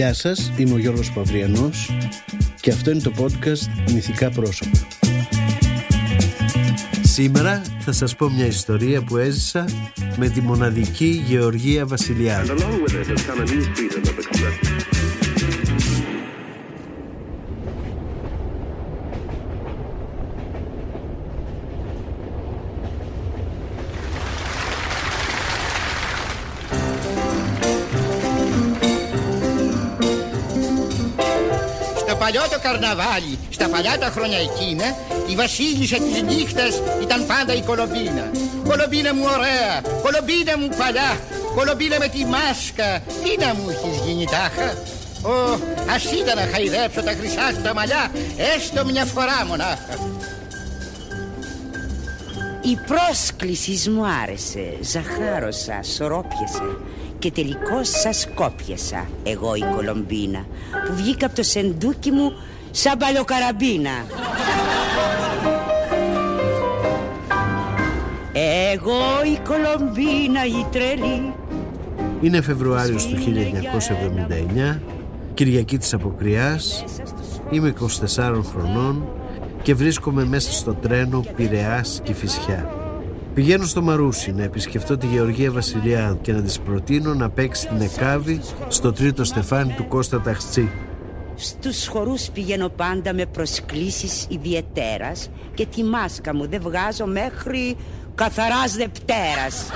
Γεια σας, είμαι ο Γιώργος Παυριανός και αυτό είναι το podcast Μυθικά Πρόσωπα. Σήμερα θα σας πω μια ιστορία που έζησα με τη μοναδική Γεωργία Βασιλιάδου. Καρναβάλι, στα παλιά τα χρόνια εκείνα, η βασίλισσα της νύχτας ήταν πάντα η Κολομπίνα. Κολομπίνα μου ωραία, Κολομπίνα μου παλιά, Κολομπίνα με τη μάσκα, τι να μου έχεις γίνει τάχα; Ω, ας ήταν να χαϊδέψω τα χρυσά σου τα μαλλιά, έστω μια φορά μονάχα. Η πρόσκλησης μου άρεσε, ζαχάρωσα, σωρόπιασε και τελικώς σας κόπιασα εγώ η Κολομπίνα που βγήκα από το σεντούκι μου σαν παλιοκαραμπίνα Εγώ η Κολομπίνα η τρελή. Είναι Φεβρουάριος του 1979 Κυριακή της Αποκριάς. Είμαι 24 χρονών και βρίσκομαι μέσα στο τρένο Πειραιάς και Φυσιά Πηγαίνω στο Μαρούσι να επισκεφτώ τη Γεωργία Βασιλιάδου και να της προτείνω να παίξει την Εκάβη στο τρίτο στεφάνι του Κώστα Ταχτσί. Στους χορούς πηγαίνω πάντα με προσκλήσεις ιδιαιτέρας και τη μάσκα μου δεν βγάζω μέχρι καθαράς Δευτέρας.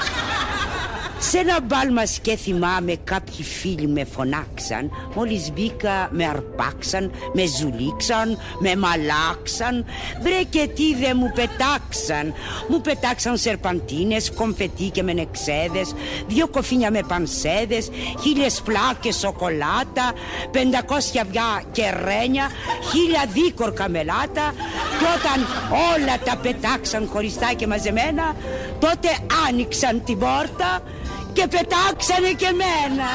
Σε ένα μπάλ μας και θυμάμαι κάποιοι φίλοι με φωνάξαν. Μόλις μπήκα με αρπάξαν, με ζουλήξαν, με μαλάξαν. Βρε και τι δε μου πετάξαν. Μου πετάξαν σερπαντίνες, κομφετί και μενεξέδες Δυο κοφίνια με πανσέδες, χίλιες πλάκες σοκολάτα Πεντακόσια αυγιά και ρένια, χίλια δίκορκα μελάτα Και όταν όλα τα πετάξαν χωριστά και μαζεμένα Τότε άνοιξαν την πόρτα και πετάξανε και μένα.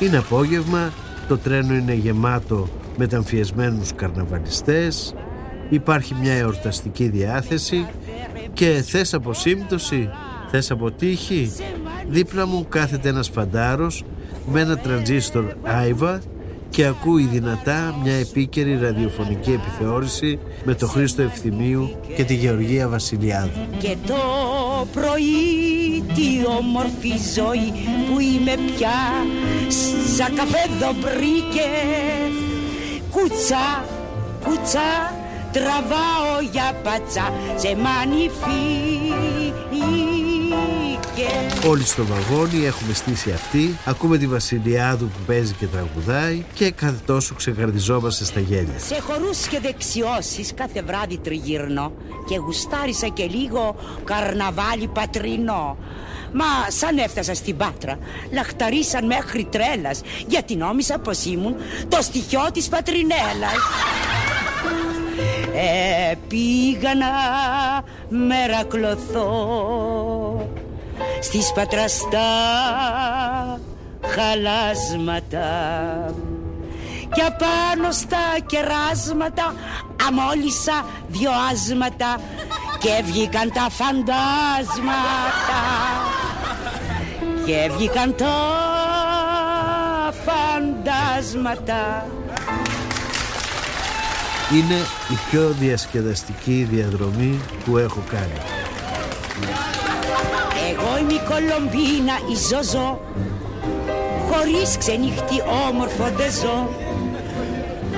Είναι απόγευμα, το τρένο είναι γεμάτο μεταμφιεσμένους καρναβαλιστές, υπάρχει μια εορταστική διάθεση και θες από σύμπτωση, θες από τύχη. Δίπλα μου κάθεται ένας φαντάρος με ένα τραντζίστορ άιβα και ακούει δυνατά μια επίκαιρη ραδιοφωνική επιθεώρηση με το Χρήστο Ευθυμίου και τη Γεωργία Βασιλιάδου. Και το πρωί τι όμορφη ζωή που είμαι πια σαν καφέ δομπρίκε κουτσά, κουτσά τραβάω για πατσά σε μανιφί Όλοι στο βαγόνι έχουμε στήσει αυτή, ακούμε τη Βασιλιάδου που παίζει και τραγουδάει και κάθε τόσο ξεκαρδιζόμαστε στα γέλια. Σε χορούς και δεξιώσεις κάθε βράδυ τριγυρνώ και γουστάρισα και λίγο καρναβάλι πατρινό. Μα σαν έφτασα στην Πάτρα Λαχταρίσαν μέχρι τρέλας Γιατί νόμισα πως ήμουν το στοιχείο της πατρινέλας ε, πήγα να μερακλωθώ στις πατραστά χαλάσματα. Και απάνω στα κεράσματα αμόλυσα δυο άσματα και βγήκαν τα φαντάσματα. Και βγήκαν τα φαντάσματα. Είναι η πιο διασκεδαστική διαδρομή που έχω κάνει. εγώ είμαι η Κολομπίνα, η Ζωζό Χωρίς ξενύχτη όμορφο δεν ζω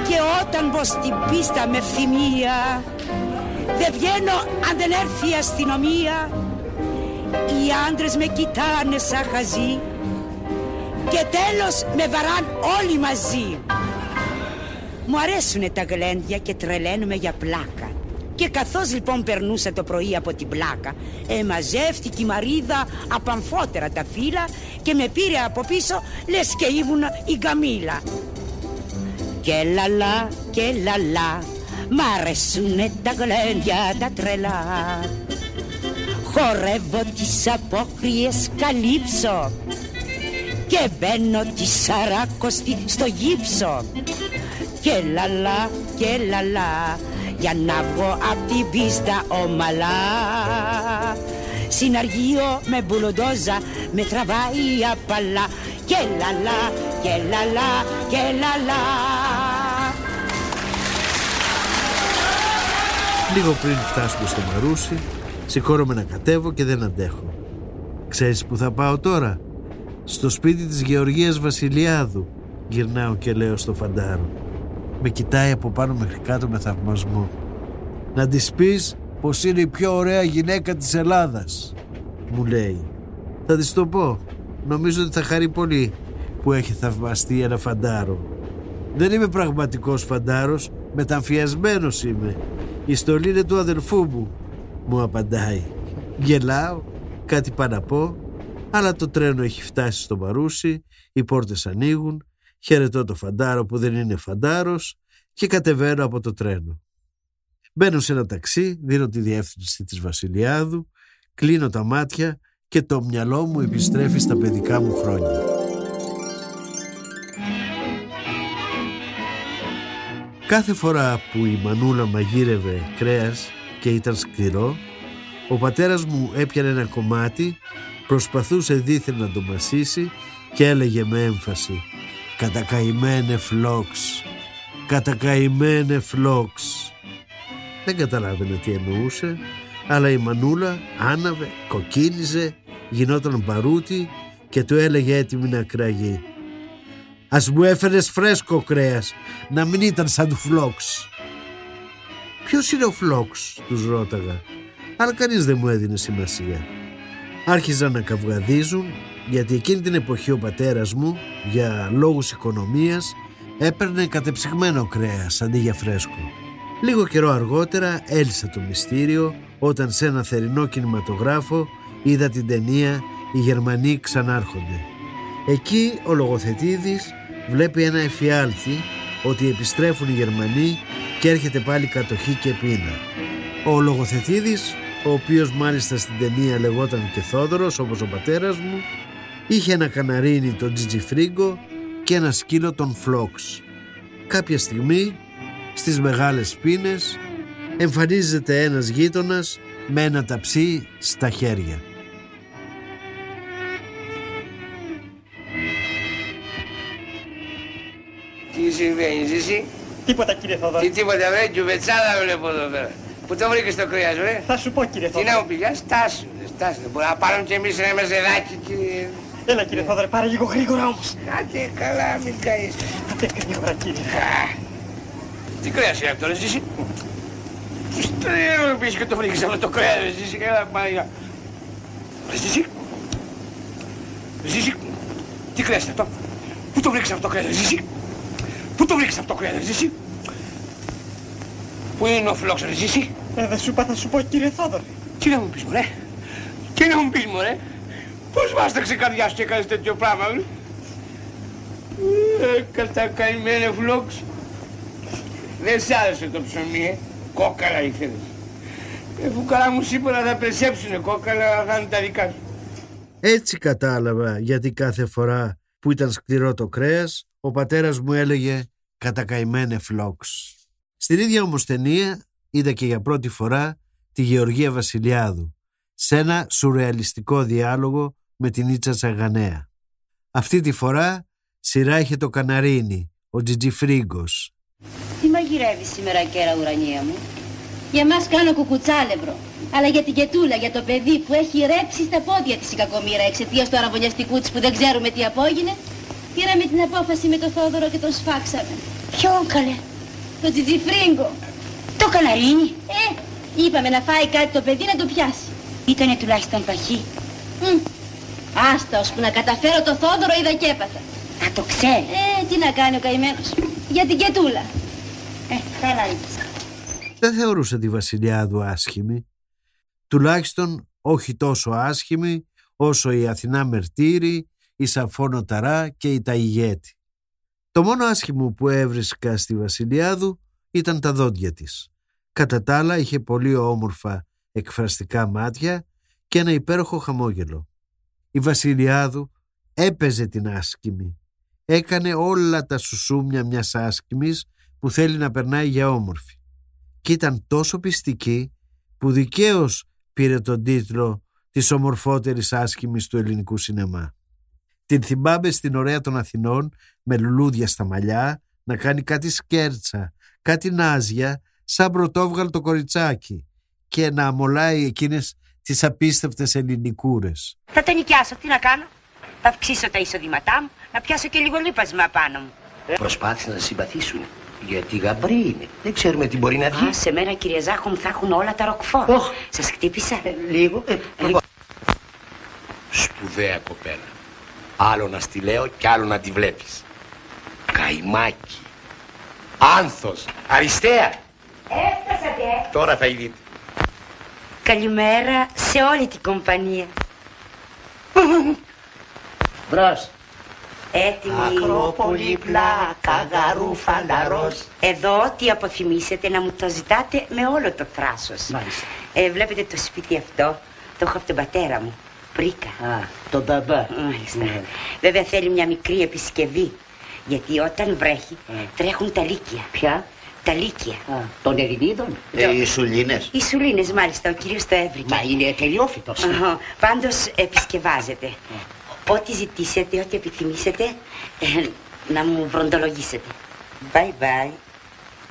Και όταν μπω στην πίστα με ευθυμία Δεν βγαίνω αν δεν έρθει η αστυνομία. Οι άντρες με κοιτάνε σαν χαζί Και τέλος με βαράν όλοι μαζί. Μου αρέσουνε τα γλέντια και τρελαίνουμε για πλάκα και καθώς λοιπόν περνούσα το πρωί από την πλάκα Εμαζεύτηκε η Μαρίδα απαμφότερα τα φύλλα Και με πήρε από πίσω λες και ήμουν η Καμίλα Και λαλά και λαλά Μ' αρέσουνε τα γλέντια τα τρελά. Χορεύω τις απόκριες καλύψω Και μπαίνω τη σαράκοστη στο γύψο. Και λαλά και λαλά για να βγω απ' την πίστα ομαλά Συναργείο με μπουλοντόζα με τραβάει απαλά και λαλά και λαλά και λαλά Λίγο πριν φτάσουμε στο Μαρούσι, σηκώνομαι να κατέβω και δεν αντέχω. Ξέρεις που θα πάω τώρα; Στο σπίτι της Γεωργίας Βασιλιάδου, γυρνάω και λέω στο φαντάρο. Με κοιτάει από πάνω μέχρι κάτω με θαυμασμό. Να της πεις πως είναι η πιο ωραία γυναίκα της Ελλάδας, μου λέει. Θα της το πω. Νομίζω ότι θα χαρεί πολύ που έχει θαυμαστεί ένα φαντάρο. Δεν είμαι πραγματικός φαντάρος, μεταμφιασμένος είμαι. Η στολή είναι του αδελφού μου, μου απαντάει. Γελάω, κάτι πάνω να πω, αλλά το τρένο έχει φτάσει στο Μαρούσι, οι πόρτες ανοίγουν, χαιρετώ το φαντάρο που δεν είναι φαντάρος και κατεβαίνω από το τρένο. Μπαίνω σε ένα ταξί, δίνω τη διεύθυνση της Βασιλιάδου, κλείνω τα μάτια και το μυαλό μου επιστρέφει στα παιδικά μου χρόνια. Κάθε φορά που η μανούλα μαγείρευε κρέας και ήταν σκληρό, ο πατέρας μου έπιανε ένα κομμάτι, προσπαθούσε δίθεν να το μασίσει και έλεγε με έμφαση «Κατακαημένε φλόξ, κατακαημένε φλόξ». Δεν καταλάβαινε τι εννοούσε, αλλά η μανούλα άναβε, κοκκίνιζε, γινόταν παρούτη και του έλεγε έτοιμη να κραγεί. Ας μου έφερες φρέσκο κρέας, να μην ήταν σαν του φλόξ. Ποιος είναι ο φλόξ, τους ρώταγα, αλλά κανείς δεν μου έδινε σημασία. Άρχιζαν να καυγαδίζουν, γιατί εκείνη την εποχή ο πατέρας μου, για λόγους οικονομίας, έπαιρνε κατεψυγμένο κρέας αντί για φρέσκο. Λίγο καιρό αργότερα έλυσα το μυστήριο όταν σε ένα θερινό κινηματογράφο είδα την ταινία «Οι Γερμανοί ξανάρχονται». Εκεί ο λογοθετήδης βλέπει ένα εφιάλτη ότι επιστρέφουν οι Γερμανοί και έρχεται πάλι κατοχή και πείνα. Ο λογοθετήδης, ο οποίος μάλιστα στην ταινία λεγόταν και Θόδωρος όπως ο πατέρας μου, είχε ένα καναρίνι τον Τζιτζιφρίγκο και ένα σκύλο τον Φλόξ. Κάποια στιγμή στις μεγάλες πίνες εμφανίζεται ένας γείτονας με ένα ταψί στα χέρια. Τι συμβαίνει, Ζήση; Τίποτα κύριε Θοδωρή. Τι τίποτα, βρε, τζουβετσάδα βλέπω εδώ πέρα. Πού το βρήκες το κρέας, βρε. Θα σου πω κύριε Τι Θοδωρή. να μου πηγάς, στάσου, στάσου. Δεν μπορούμε να πάρουμε κι εμείς ένα μεζεδάκι, κύριε. Έλα κύριε Θοδωρή, πάρε λίγο γρήγορα όμως. Άντε, καλά, μην καείς. Άντε γρήγορα κύριε. Α, Τι κρέας είναι αυτό, ρε, Ζήση. Πώς το έργο πεις και το βρήκες αυτό το κρέας, ρε, Ζήση. Έλα, πάει. Ρε, Ζήση. Ζήση. Τι κρέας είναι αυτό; Πού το βρήκες αυτό το κρέας, ρε, Ζήση. Πού το βρήκες αυτό το κρέας, ρε, Ζήση. Πού είναι ο φλόξ, ρε, Ζήση. Ε, δεν σου είπα, θα σου πω κύριε Θόδωρη. Τι να μου πεις μωρέ, τι να μου πεις μωρέ, πώς βάσταξε η καρδιά σου και έκανες τέτοιο πράγμα, βρε. Ε, κατακαημένε φλόξ. Δεν σ' άρεσε το ψωμί, ε. Κόκαλα ήθελες. Ε, φουκαρά μου σίγουρα θα περισσέψουνε κόκαλα, θα είναι τα δικά σου. Έτσι κατάλαβα γιατί κάθε φορά που ήταν σκληρό το κρέας, ο πατέρας μου έλεγε «κατακαημένε φλόξ». Στην ίδια όμως ταινία είδα και για πρώτη φορά τη Γεωργία Βασιλιάδου σε ένα σουρεαλιστικό διάλογο με την Ίτσα Τσαγανέα. Αυτή τη φορά σειρά είχε το Καναρίνι, ο Τζιτζιφρίγκος. Τι μαγειρεύεις σήμερα, κέρα ουρανία μου; Για μας κάνω κουκουτσάλευρο. Αλλά για την Κετούλα, για το παιδί που έχει ρέψει στα πόδια της η κακομήρα εξαιτίας του αραβωνιαστικού της που δεν ξέρουμε τι απόγινε, πήραμε την απόφαση με το Θόδωρο και τον σφάξαμε. Ποιον καλέ Το τζιτζιφρίγκο. Το καναρίνι; Ε, είπαμε να φάει κάτι το παιδί να το πιάσει. Ήτανε τουλάχιστον παχύ Μμ. Άστα, ώσπου να καταφέρω το Θόδωρο είδα και έπαθα. Να το ξέρεις Ε, τι να κάνει ο καημένος. Για την Κετούλα. Ε, καλά είπες Δεν θεωρούσε τη Βασιλιάδου άσχημη. Τουλάχιστον όχι τόσο άσχημη όσο η Αθηνά Μερτήρη, η Σαφόνο Ταρά και η Ταϊγέτη. Το μόνο άσχημο που έβρισκα στη Βασιλιάδου ήταν τα δόντια της. Κατά τα άλλα είχε πολύ όμορφα εκφραστικά μάτια και ένα υπέροχο χαμόγελο. Η Βασιλιάδου έπαιζε την άσκημη. Έκανε όλα τα σουσούμια μιας άσκημης που θέλει να περνάει για όμορφη. Και ήταν τόσο πιστική που δικαίως πήρε τον τίτλο της ομορφότερης άσκημης του ελληνικού σινεμά. Την θυμάμαι στην ωραία των Αθηνών με λουλούδια στα μαλλιά να κάνει κάτι σκέρτσα, κάτι νάζια σαν πρωτόβγαλ το κοριτσάκι και να αμολάει εκείνες τις απίστευτες ελληνικούρες. Θα τα νοικιάσω, τι να κάνω; Θα αυξήσω τα εισοδήματά μου, να πιάσω και λίγο λίπασμα πάνω μου. Προσπάθησαν να σε συμπαθήσουν. Γιατί γαμπρή είναι. Δεν ξέρουμε τι μπορεί να βγει. Α, σε μένα κύριε Ζάχο μου θα έχουν όλα τα ροκφόρ. Οχ. Σας χτύπησα. Λίγο. Ε, λίγο. Σπουδαία κοπέλα. Άλλο να στη λέω κι άλλο να τη βλέπεις. Καϊμάκι. Άνθος. Αριστεία. Έφτασατε. Τώρα θα ειδείτε. Καλημέρα σε όλη την κομπανία. Μπρος. Έτοιμοι. Ακρόπολη πλάκα, γαρού φαλαρός. Εδώ τι αποθυμίσετε να μου το ζητάτε με όλο το θράσος. Μάλιστα. Ε, βλέπετε το σπίτι αυτό, το έχω από τον πατέρα μου. Πρίκα. Α, τον μπαμπά. Μάλιστα. Ναι. Βέβαια θέλει μια μικρή επισκευή. Γιατί όταν βρέχει τρέχουν τα λύκεια. Ποια; Τα λύκεια. Α, των Ελληνίδων. Ε, οι σουλίνες. Οι σουλίνες μάλιστα, ο κύριος το έβρικε. Μα είναι τελειόφυτος. Αχα, Πάντως επισκευάζεται. Ό,τι ζητήσετε, ό,τι επιθυμήσετε, ε, να μου βροντολογήσετε. Bye bye.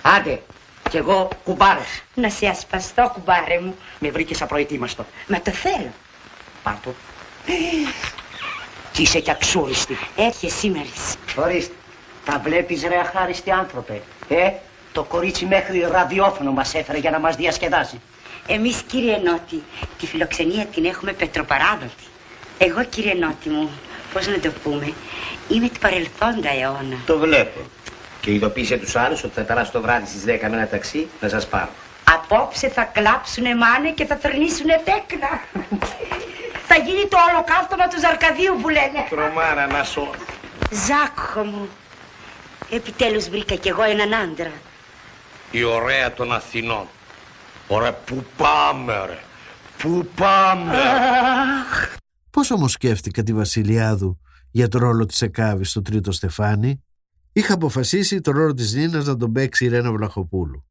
Άντε, κι εγώ κουμπάρος. Να σε ασπαστώ, κουμπάρε μου. Με βρήκες απροετοίμαστο. Μα το θέλω. Πάρτο. Κι είσαι κι αξούριστη. Έρχε σήμερα. Ορίστε. Τα βλέπεις ρε αχάριστοι άνθρωπε. Ε, το κορίτσι μέχρι ραδιόφωνο μας έφερε για να μας διασκεδάσει. Εμείς, κύριε Νότι, τη φιλοξενία την έχουμε πετροπαράδοτη. Εγώ, κύριε Νότι μου, πώς να το πούμε, είμαι του παρελθόντα αιώνα. Το βλέπω. Και ειδοποίησε τους άλλους ότι θα περάσω το βράδυ στις 10 με ένα ταξί να σας πάρω. Απόψε θα κλάψουνε μάνε και θα θρυνήσουνε τέκνα. θα γίνει το ολοκαύτωμα του Ζαρκαδίου που λένε. Τρομάρα να σω. Ζάκχο μου, επιτέλους βρήκα κι εγώ έναν άντρα. Η ωραία των Αθηνών. Ωραία, πού πάμε ρε; Πού πάμε. Πώς όμως σκέφτηκα τη Βασιλιάδου για το ρόλο της Εκάβης στο τρίτο στεφάνι; Είχα αποφασίσει το ρόλο της Νίνας να τον παίξει η Ρένα Βλαχοπούλου.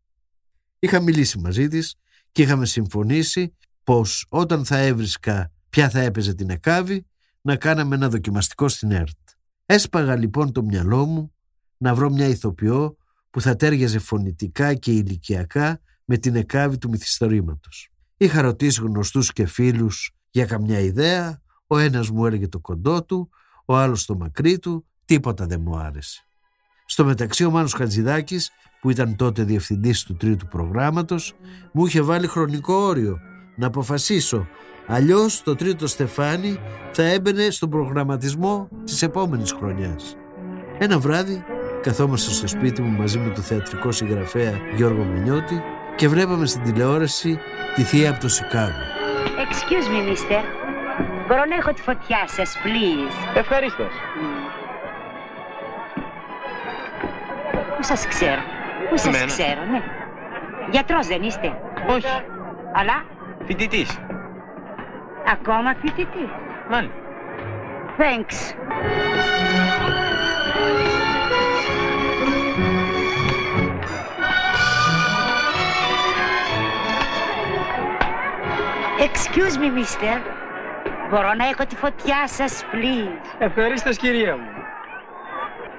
Είχα μιλήσει μαζί της και είχαμε συμφωνήσει πως όταν θα έβρισκα ποια θα έπαιζε την Εκάβη να κάναμε ένα δοκιμαστικό στην ΕΡΤ. Έσπαγα λοιπόν το μυαλό μου να βρω μια ηθοποιό που θα τέριαζε φωνητικά και ηλικιακά με την Εκάβη του μυθιστορήματος. Είχα ρωτήσει γνωστούς και φίλους για καμιά ιδέα, ο ένας μου έλεγε το κοντό του, ο άλλος το μακρύ του, τίποτα δεν μου άρεσε. Στο μεταξύ ο Μάνος Χατζηδάκης, που ήταν τότε διευθυντής του τρίτου προγράμματος, μου είχε βάλει χρονικό όριο να αποφασίσω. Αλλιώς το τρίτο στεφάνι θα έμπαινε στον προγραμματισμό της επόμενης χρονιάς. Ένα βράδυ καθόμαστε στο σπίτι μου μαζί με το θεατρικό συγγραφέα Γιώργο Μενιώτη και βλέπαμε στην τηλεόραση τη θεία από το Σικάγο. Excuse me, mister. Μπορώ να έχω τη φωτιά σας, please; Ευχαριστώ. Πού σας ξέρω; Πού σας Εμένα. ξέρω, ναι. Γιατρός δεν είστε; Όχι. Αλλά; Φοιτητής. ακόμα φοιτητής. Μάλιστα. Thanks. Excuse me, mister. Μπορώ να έχω τη φωτιά σας, please. Ευχαριστώ κυρία μου.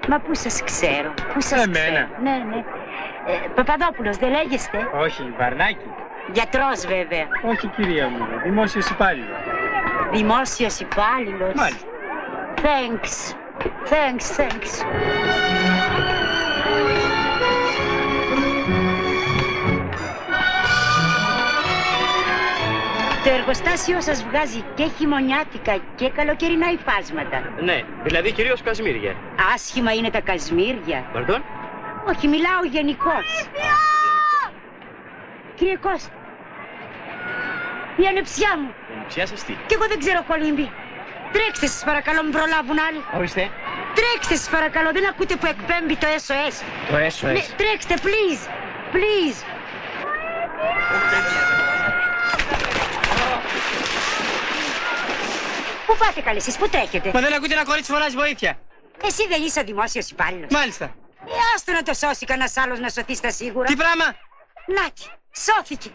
Μα πού σας ξέρω, πού σας Εμένα. ξέρω. Ναι, ναι. Ε, Παπαδόπουλος, δεν λέγεστε; Όχι, Βαρνάκη. Γιατρός, βέβαια. Όχι κυρία μου. Δημόσιος υπάλληλος. Δημόσιος υπάλληλος. Μάλιστα. Thanks. Thanks, thanks. Το εργοστάσιο σας βγάζει και χειμωνιάτικα και καλοκαιρινά υφάσματα. Ναι, δηλαδή κυρίως Κασμίρια. Άσχημα είναι τα κασμίρια. Παρδόν. Όχι, μιλάω γενικώς. Κύριε Κώστα, η ανεψιά μου. Ποια σας τι; Κι εγώ δεν ξέρω κολύμπη. Τρέξτε σας παρακαλώ, μην προλάβουν άλλοι. Ορίστε. Τρέξτε σας παρακαλώ, δεν ακούτε που εκπέμπει το SOS. Το SOS. Ναι, τρέξτε, please, please. Πού πάτε καλές εσείς, πού τρέχετε; Μα δεν ακούτε ένα κορίτσι φωνάζει βοήθεια. Εσύ δεν είσαι ο δημόσιος υπάλληλος. Μάλιστα. Ε, άστο να το σώσει κανένας άλλος να σωθεί στα σίγουρα. Τι πράγμα; Νάτι, σώθηκε.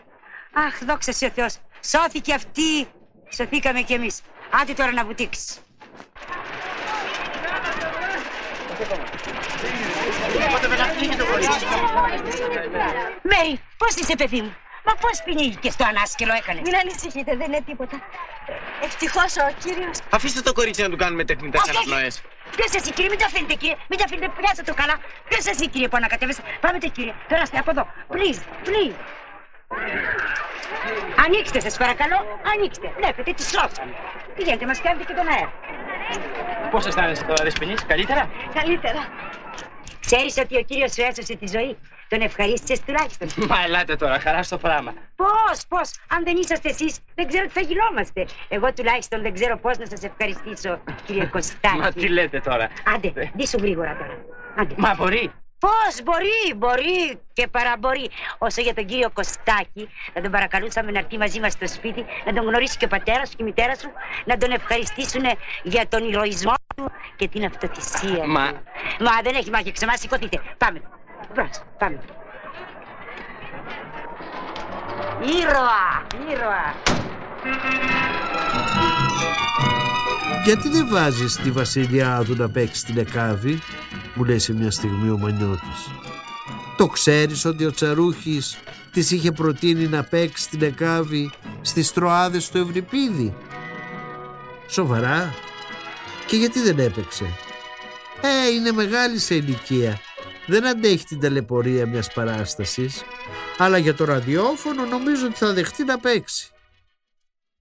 Αχ, δόξα σε ο Θεός. Σώθηκε αυτή. Σωθήκαμε κι εμείς. Άντε τώρα να βουτήξεις. Μέρι, πώς είσαι, παιδί μου; Μα πώς πνίγηκε το ανάσκελο έκανες; Μην ανησυχείτε, δεν είναι τίποτα. Ευτυχώς ο κύριο. Αφήστε το κορίτσι να του κάνουμε τεχνητές Όχι, όχι. αναπνοές. Ποιο εσύ, κύριε, μην το αφήνετε, κύριε. Μην το αφήνετε, πιάστε το καλά. Ποιο εσύ, κύριε, που ανακατεύεσαι. Πάμε το, κύριε. Περάστε από εδώ. Please, please. Ανοίξτε, σας παρακαλώ. Ανοίξτε. Βλέπετε, τη σώσαμε. Πηγαίνετε, μας κάνετε και τον αέρα. Πώς αισθάνεσαι τώρα, Δεσποινής, καλύτερα; Καλύτερα. Ξέρει ότι ο κύριος σου έσωσε τη ζωή. Τον ευχαρίστησες τουλάχιστον. Μα ελάτε τώρα, χαράς στο πράγμα. Πώς, πώς, αν δεν είσαστε εσείς, δεν ξέρω τι θα γινόμαστε. Εγώ τουλάχιστον δεν ξέρω πώς να σας ευχαριστήσω, κύριε Κωστάκη. Μα τι λέτε τώρα. Άντε, δίσου γρήγορα τώρα. Άντε. Μα μπορεί. Πώς μπορεί, μπορεί και παραμπορεί. Όσο για τον κύριο Κωστάκη, να τον παρακαλούσαμε να έρθει μαζί μας στο σπίτι, να τον γνωρίσει και ο πατέρας σου και η μητέρα σου, να τον ευχαριστήσουν για τον ηρωισμό του και την αυτοθυσία. Μα- του. Μα δεν έχει μάχη ξεμά, σηκωθείτε. Πάμε. Μπρος, πάμε. Ήρωα, ήρωα. Γιατί δεν βάζεις τη βασιλιά του να παίξει στην Εκάβη, μου λέει σε μια στιγμή ο Μανιώτης. Το ξέρεις ότι ο Τσαρούχης της είχε προτείνει να παίξει στην Εκάβη στις τροάδες του Ευρυπίδη. Σοβαρά; Και γιατί δεν έπαιξε; Ε, είναι μεγάλη σε ηλικία. Δεν αντέχει την ταλαιπωρία μιας παράστασης. Αλλά για το ραδιόφωνο νομίζω ότι θα δεχτεί να παίξει.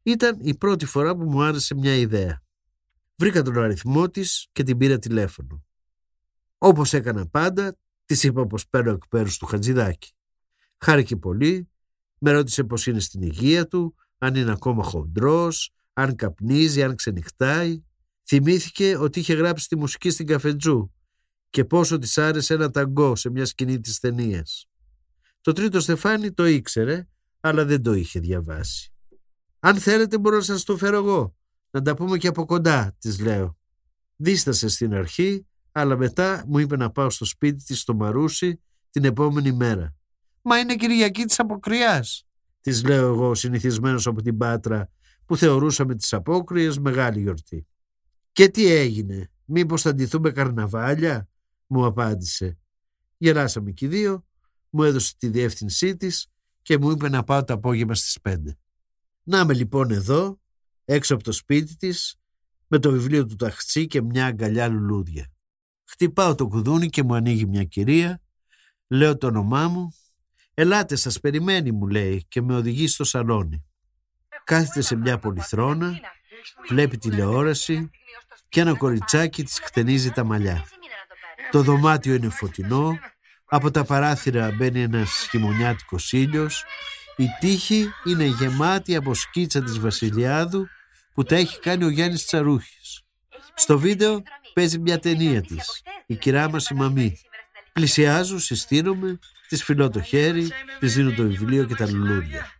Ήταν η πρώτη φορά που μου άρεσε μια ιδέα. Βρήκα τον αριθμό της και την πήρα τηλέφωνο. Όπως έκανα πάντα, της είπα πως παίρνω εκπέρους του Χατζηδάκη. Χάρηκε πολύ, με ρώτησε πως είναι στην υγεία του, αν είναι ακόμα χοντρός, αν καπνίζει, αν ξενυχτάει. Θυμήθηκε ότι είχε γράψει τη μουσική στην καφετζού και πόσο της άρεσε ένα ταγκό σε μια σκηνή της ταινίας. Το τρίτο στεφάνι το ήξερε, αλλά δεν το είχε διαβάσει. Αν θέλετε μπορώ να σας το φέρω εγώ. Να τα πούμε και από κοντά, της λέω. Δίστασε στην αρχή, αλλά μετά μου είπε να πάω στο σπίτι της στο Μαρούσι την επόμενη μέρα. Μα είναι Κυριακή της Αποκριάς, της λέω εγώ συνηθισμένος από την Πάτρα που θεωρούσαμε τις Απόκριες μεγάλη γιορτή. Και τι έγινε, μήπως θα ντυθούμε καρναβάλια, μου απάντησε. Γελάσαμε κι οι δύο, μου έδωσε τη διεύθυνσή της και μου είπε να πάω το απόγευμα στις 5. Να είμαι λοιπόν εδώ, έξω από το σπίτι της, με το βιβλίο του ταχτσί και μια αγκαλιά λουλούδια. Χτυπάω το κουδούνι και μου ανοίγει μια κυρία, λέω το όνομά μου, «Ελάτε, σας περιμένει», μου λέει και με οδηγεί στο σαλόνι. Κάθεται σε μια πολυθρόνα, βλέπει τηλεόραση και ένα κοριτσάκι της χτενίζει τα μαλλιά. Το δωμάτιο είναι φωτεινό, από τα παράθυρα μπαίνει ένας χειμωνιάτικος ήλιος, η τύχη είναι γεμάτη από σκίτσα της Βασιλιάδου που τα έχει κάνει ο Γιάννης Τσαρούχης. Στο βίντεο παίζει μια ταινία της, η κυρά μας η μαμή. Πλησιάζω, συστήνομαι, της φιλώ το χέρι, της δίνω το βιβλίο και τα λουλούδια.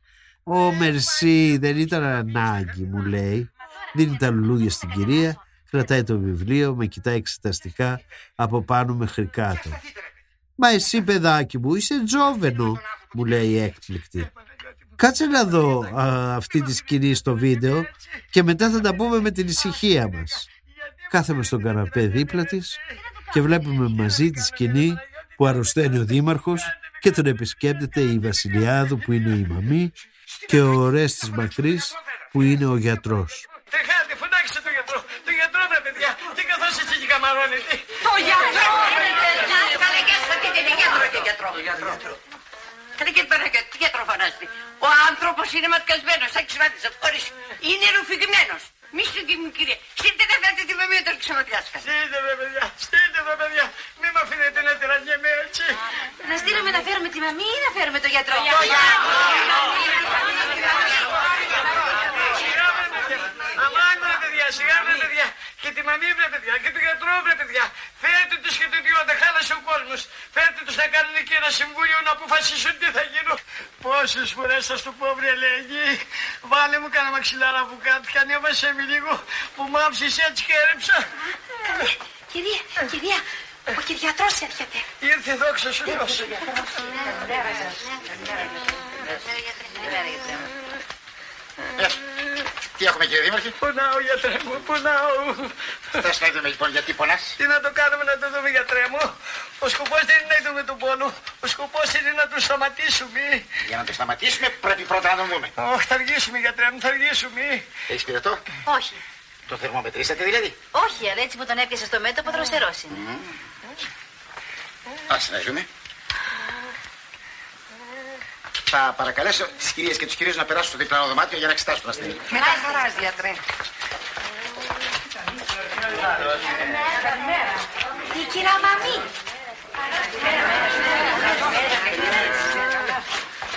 «Ω, μερσή, δεν ήταν ανάγκη», μου λέει. Δίνει τα λουλούδια στην κυρία, κρατάει το βιβλίο, με κοιτάει εξεταστικά από πάνω μέχρι κάτω. «Μα εσύ, παιδάκι μου, είσαι τζόβενο», μου λέει έκπληκτη. Κάτσε να δω α, αυτή τη σκηνή στο βίντεο και μετά θα τα πούμε με την ησυχία μας. Κάθομαι στον καναπέ δίπλα της και βλέπουμε μαζί τη σκηνή που αρρωσταίνει ο δήμαρχος και τον επισκέπτεται η Βασιλιάδου που είναι η μαμή και ο Ορέστης Μακρύς που είναι ο γιατρός. Τρεχάτε, φωνάξτε το γιατρό. Το γιατρό, ρε παιδιά. Τι καθώς έτσι και καμαρώνετε. Το γιατρό! Καλέ και σας πείτε τι γιατρό και γιατρό. Καλέ και τώρα τι γιατρό φωνάζετε. Ο άνθρωπος είναι ματιασμένος, θα ξεμάτισε. Ορίστε, είναι ρουφηγμένος. Μη σου και μου κύριε. Στείλτε να φέρετε τη μαμία του ξεματιάσκα. Στείλτε με, παιδιά. Στείλτε με, παιδιά. Μη με αφήνετε να τυραννιέμαι έτσι. Να στείλουμε να φέρουμε τη μαμή ή να φέρουμε το γιατρό; Σιγά βρε, παιδιά. Αμάν βρε, παιδιά. Σιγά βρε, παιδιά. Και τη μαμή βρε, παιδιά. Και τον γιατρό βρε, παιδιά. Φέρτε τους και το δύο, δεν χάλασε ο κόσμος. Φέρτε τους να κάνουν και ένα συμβούλιο να αποφασίσουν τι θα γίνουν. Πόσες φορές θα στο πω, βρε, λέγει. Βάλε μου κανένα μαξιλάρα από κάτω και ανέβασε με λίγο που μ' άψεις έτσι και έρεψα. Κυρία, κυρία, ο κυριατρός έρχεται. Ήρθε δόξα σου Θεός. Τι έχουμε κύριε Δήμαρχε; Πονάω, γιατρέ μου, πονάω. Θες να δούμε λοιπόν γιατί πονάς; Τι να το κάνουμε να το δούμε γιατρέ μου. Ο σκοπός δεν είναι να δούμε τον πόνο. Ο σκοπός είναι να τον σταματήσουμε. Για να το σταματήσουμε πρέπει πρώτα να τον δούμε. Όχι, θα αργήσουμε γιατρέ μου, θα αργήσουμε. Έχεις πειρατό. Όχι. Το θερμομετρήσατε δηλαδή; Όχι, αλλά έτσι που τον έπιασε στο μέτωπο δροσερός είναι. Ας να δούμε. Θα παρακαλέσω τις κυρίες και τους κυρίους να περάσουν στο διπλανό δωμάτιο για να εξετάσουν τον ασθενή. Με τα χαράς, γιατρέ. Η κυρία Μαμή.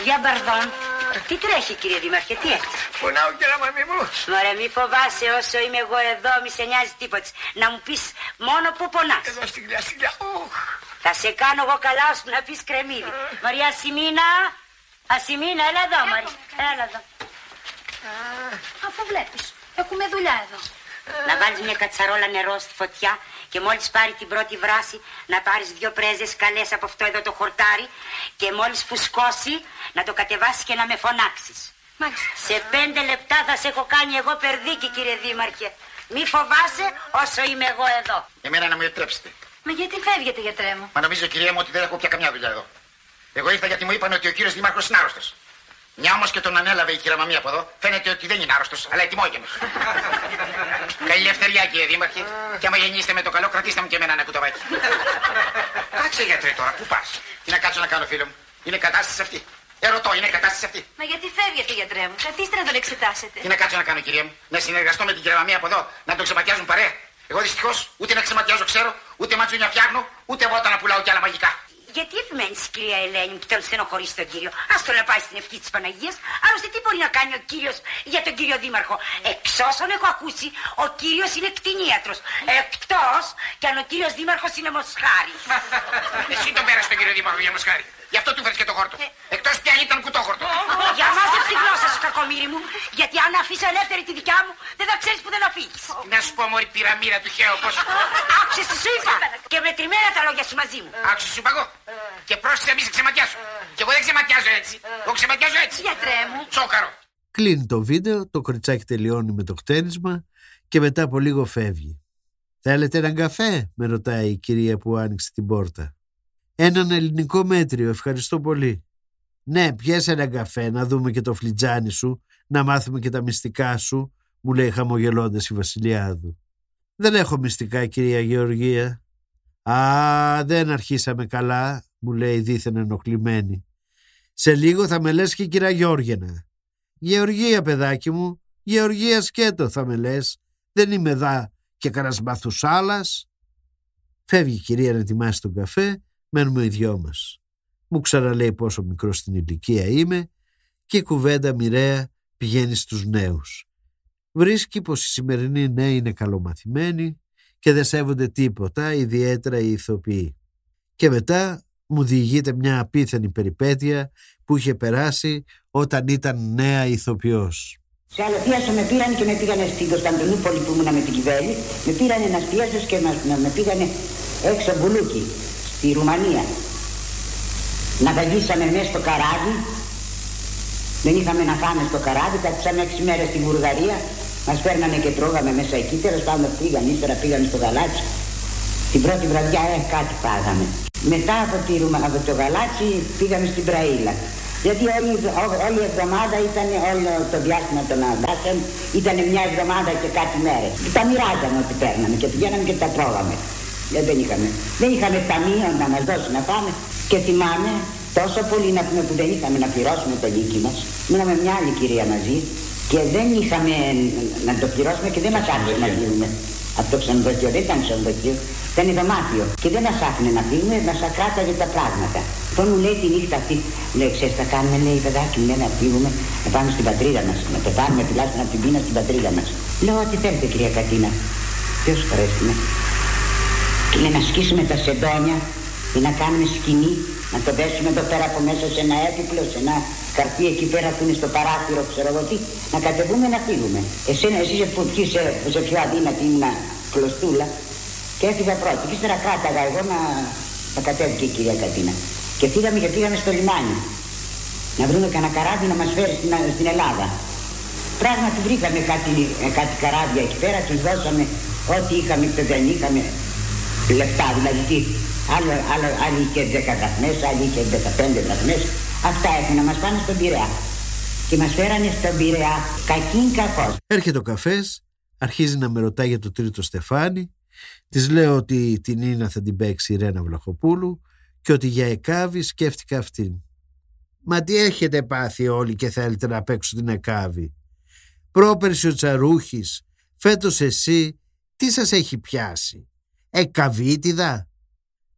Για μπαρδόν. Τι τρέχει κύριε Δήμαρχε, τι έχετε. Πονάω κύριε μαμή μου. Μωρέ μη φοβάσαι όσο είμαι εγώ εδώ, μη σε νοιάζει τίποτα. Να μου πεις μόνο που πονάς. Εδώ στην κοιλιά, στην κοιλιά. Ουχ. Θα σε κάνω εγώ καλά ώσπου να πεις κρεμμύδι. Μαρία Σιμίνα, Ασιμίνα, έλα εδώ Μαρία. Έλα εδώ. Αφού βλέπεις, έχουμε δουλειά εδώ. Να βάλεις μια κατσαρόλα νερό στη φωτιά και μόλις πάρει την πρώτη βράση να πάρεις δύο πρέζες καλές από αυτό εδώ το χορτάρι και μόλις φουσκώσει να το κατεβάσεις και να με φωνάξεις. Μάλιστα. Σε πέντε λεπτά θα σε έχω κάνει εγώ περδίκη κύριε Δήμαρχε. Μη φοβάσαι όσο είμαι εγώ εδώ. Εμένα να μου επιτρέψετε. Μα γιατί φεύγετε γιατρέ μου; Μα νομίζω κυρία μου ότι δεν έχω πια καμιά δουλειά εδώ. Εγώ ήρθα γιατί μου είπαν ότι ο κύριος Δήμαρχος είναι άρρωστος. Μια όμως και τον ανέλαβε η κυρία Μαμία από εδώ, φαίνεται ότι δεν είναι άρρωστος, αλλά ετοιμόγενος. Καλή ελευθεριά κύριε Δήμαρχε. Και άμα γεννήσετε με το καλό, κρατήστε μου και εμένα ένα κουταβάκι. Κάτσε γιατρέ τώρα, πού πας; Τι να κάτσω να κάνω φίλο μου; Είναι κατάσταση αυτή. Ερωτώ, είναι κατάσταση αυτή. Μα γιατί φεύγετε γιατρέ μου; Καθίστε να τον εξετάσετε. Τι να κάτσω να κάνω, κυρία μου; Να συνεργαστώ με την κυρία Μαμία από εδώ, να τον ξεματιάζουν παρέα. Εγώ δυστυχώς ούτε να ξεματιάζω ξέρω, ούτε ματσούνια φτιάχνω, ούτε βότα να πουλάω κι άλλα μαγικά. Γιατί επιμένει, κυρία Ελένη, που τον στενοχωρείς τον κύριο; Α το να πάει στην ευχή της Παναγίας. Άλλωστε, τι μπορεί να κάνει ο κύριος για τον κύριο Δήμαρχο; Εξ όσων έχω ακούσει, ο κύριος είναι κτηνίατρος. Εκτός κι αν ο κύριος Δήμαρχος είναι μοσχάρι. Εσύ τον πέρασε τον κύριο Δήμαρχο για μοσχάρι. Γι' αυτό του φέρεις και το χόρτο. Εκτός πια ήταν κουτόχορτο. Για μάζεψε τη γλώσσα σου, κακομίρι μου. Γιατί αν αφήσω ελεύθερη τη δικιά μου, δεν θα ξέρεις που δεν αφήγεις. Να σου πω μωρή πυραμίδα του χέου πως... Άκουσε τι σου είπα. Και μετρημένα τα λόγια σου μαζί μου. Άκουσε σου είπα εγώ. Και πρόσεξε να μην σε ξεματιάσω. Και εγώ δεν ξεματιάζω έτσι. Εγώ ξεματιάζω έτσι. Γιατρέ μου. Τσόκαρο. Κλείνει το βίντεο, το κοριτσάκι τελειώνει με το χτένισμα και μετά από λίγο φεύγει. Θέλετε έναν καφέ, με ρωτάει η κυρία που άνοιξε την πόρτα. Έναν ελληνικό μέτριο, ευχαριστώ πολύ. Ναι, πιέσε έναν καφέ, να δούμε και το φλιτζάνι σου, να μάθουμε και τα μυστικά σου, μου λέει χαμογελώντας η Βασιλιάδου. Δεν έχω μυστικά, κυρία Γεωργία. Α, δεν αρχίσαμε καλά, μου λέει δίθεν ενοχλημένη. Σε λίγο θα με λες και η κυρία Γιώργενα. Γεωργία, παιδάκι μου, Γεωργία σκέτο θα με λες. Δεν είμαι δά και κανένας μαθουσάλας. Φεύγει η κυρία να ετοιμάσει τον καφέ, μένουμε οι δυο μας. Μου ξαναλέει πόσο μικρός στην ηλικία είμαι και η κουβέντα μοιραία πηγαίνει στους νέους. Βρίσκει πως οι σημερινοί νέοι είναι καλομαθημένοι και δεν σέβονται τίποτα, ιδιαίτερα οι ηθοποιοί. Και μετά μου διηγείται μια απίθανη περιπέτεια που είχε περάσει όταν ήταν νέα ηθοποιός. Σε άλλο θίασο με πήραν και με πήγανε στην Κωνσταντινούπολη που ήμουν με την κυβέρνη. Με πήραν ένας θίασος και μας, με πήγανε έξω μπουλούκι, στη Ρουμανία. Να βαγίσαμε μέσα στο καράβι. Δεν είχαμε να φάμε στο καράβι, κάτσαμε έξι μέρες στη Βουλγαρία. Μας παίρνανε και τρώγαμε μέσα εκεί, τέλος πάντων πήγαν, ύστερα πήγαν στο γαλάτσι. Την πρώτη βραδιά ε, κάτι φάγαμε. Μετά από, τη, Ρουμ- από το γαλάτσι πήγαμε στην Πραήλα. Γιατί όλη, ό- όλη η εβδομάδα ήταν, όλο το διάστημα των αντάσεων ήταν μια εβδομάδα και κάτι μέρες. Τα μοιράζαμε ό,τι παίρναμε και πηγαίναμε και τα τρώγαμε. Ε, δεν είχαμε. Δεν είχαμε ταμείο να μας δώσει να πάμε. Και θυμάμαι τόσο πολύ να πούμε που δεν είχαμε να πληρώσουμε το λύκι μας. Μείναμε μια άλλη κυρία μαζί και δεν είχαμε να το πληρώσουμε και δεν μας άφησε να φύγουμε. Από το ξενοδοχείο δεν ήταν ξενοδοχείο, ήταν δωμάτιο. Και δεν μας άφηνε να φύγουμε, μας ακράταγε τα πράγματα. Αυτό μου λέει τη νύχτα αυτή, λέει, ξέρεις θα κάνουμε, λέει, παιδάκι μου, λέει, να φύγουμε, να πάμε στην πατρίδα μας, να το πάρουμε τουλάχιστον από την πείνα στην πατρίδα μας. Λέω, ό,τι θέλετε κυρία Κατίνα. Ποιος χαρέστημα. Και λέει να σκίσουμε τα σεντόνια ή να κάνουμε σκηνή, να το δέσουμε εδώ πέρα από μέσα σε ένα έπιπλο, σε ένα καρτί εκεί πέρα που είναι στο παράθυρο, ξέρω εγώ τι, να κατεβούμε να φύγουμε. Εσένα, εσύ σε, που- σε, σε πιο αδύνατη ήμουνα κλωστούλα και έφυγα πρώτη. Και ύστερα κράταγα εγώ να, να κατέβηκε η κυρία Κατίνα. Και φύγαμε και πήγαμε στο λιμάνι. Να βρούμε κανένα καράβι να μας φέρει στην, στην Ελλάδα. Πράγματι βρήκαμε κάτι, ε, κάτι καράβια εκεί πέρα, τους δώσαμε Ό,τι είχαμε και δεν είχαμε λεφτά, δηλαδή τι, άλλο, άλλο, άλλοι είχε 10 δραχμές, άλλοι είχε 15 δραχμές. Αυτά έχουν να μας πάνε στον Πειραιά. Και μας φέρανε στον Πειραιά κακήν κακός. Έρχεται ο καφές, αρχίζει να με ρωτάει για το τρίτο στεφάνι, της λέω ότι την Ίνα θα την παίξει η Ρένα Βλαχοπούλου και ότι για εκάβη σκέφτηκα αυτήν. Μα τι έχετε πάθει όλοι και θέλετε να παίξω την εκάβη; Πρόπερση ο Τσαρούχης, φέτος εσύ, τι σας έχει πιάσει; Εκαβίτιδα.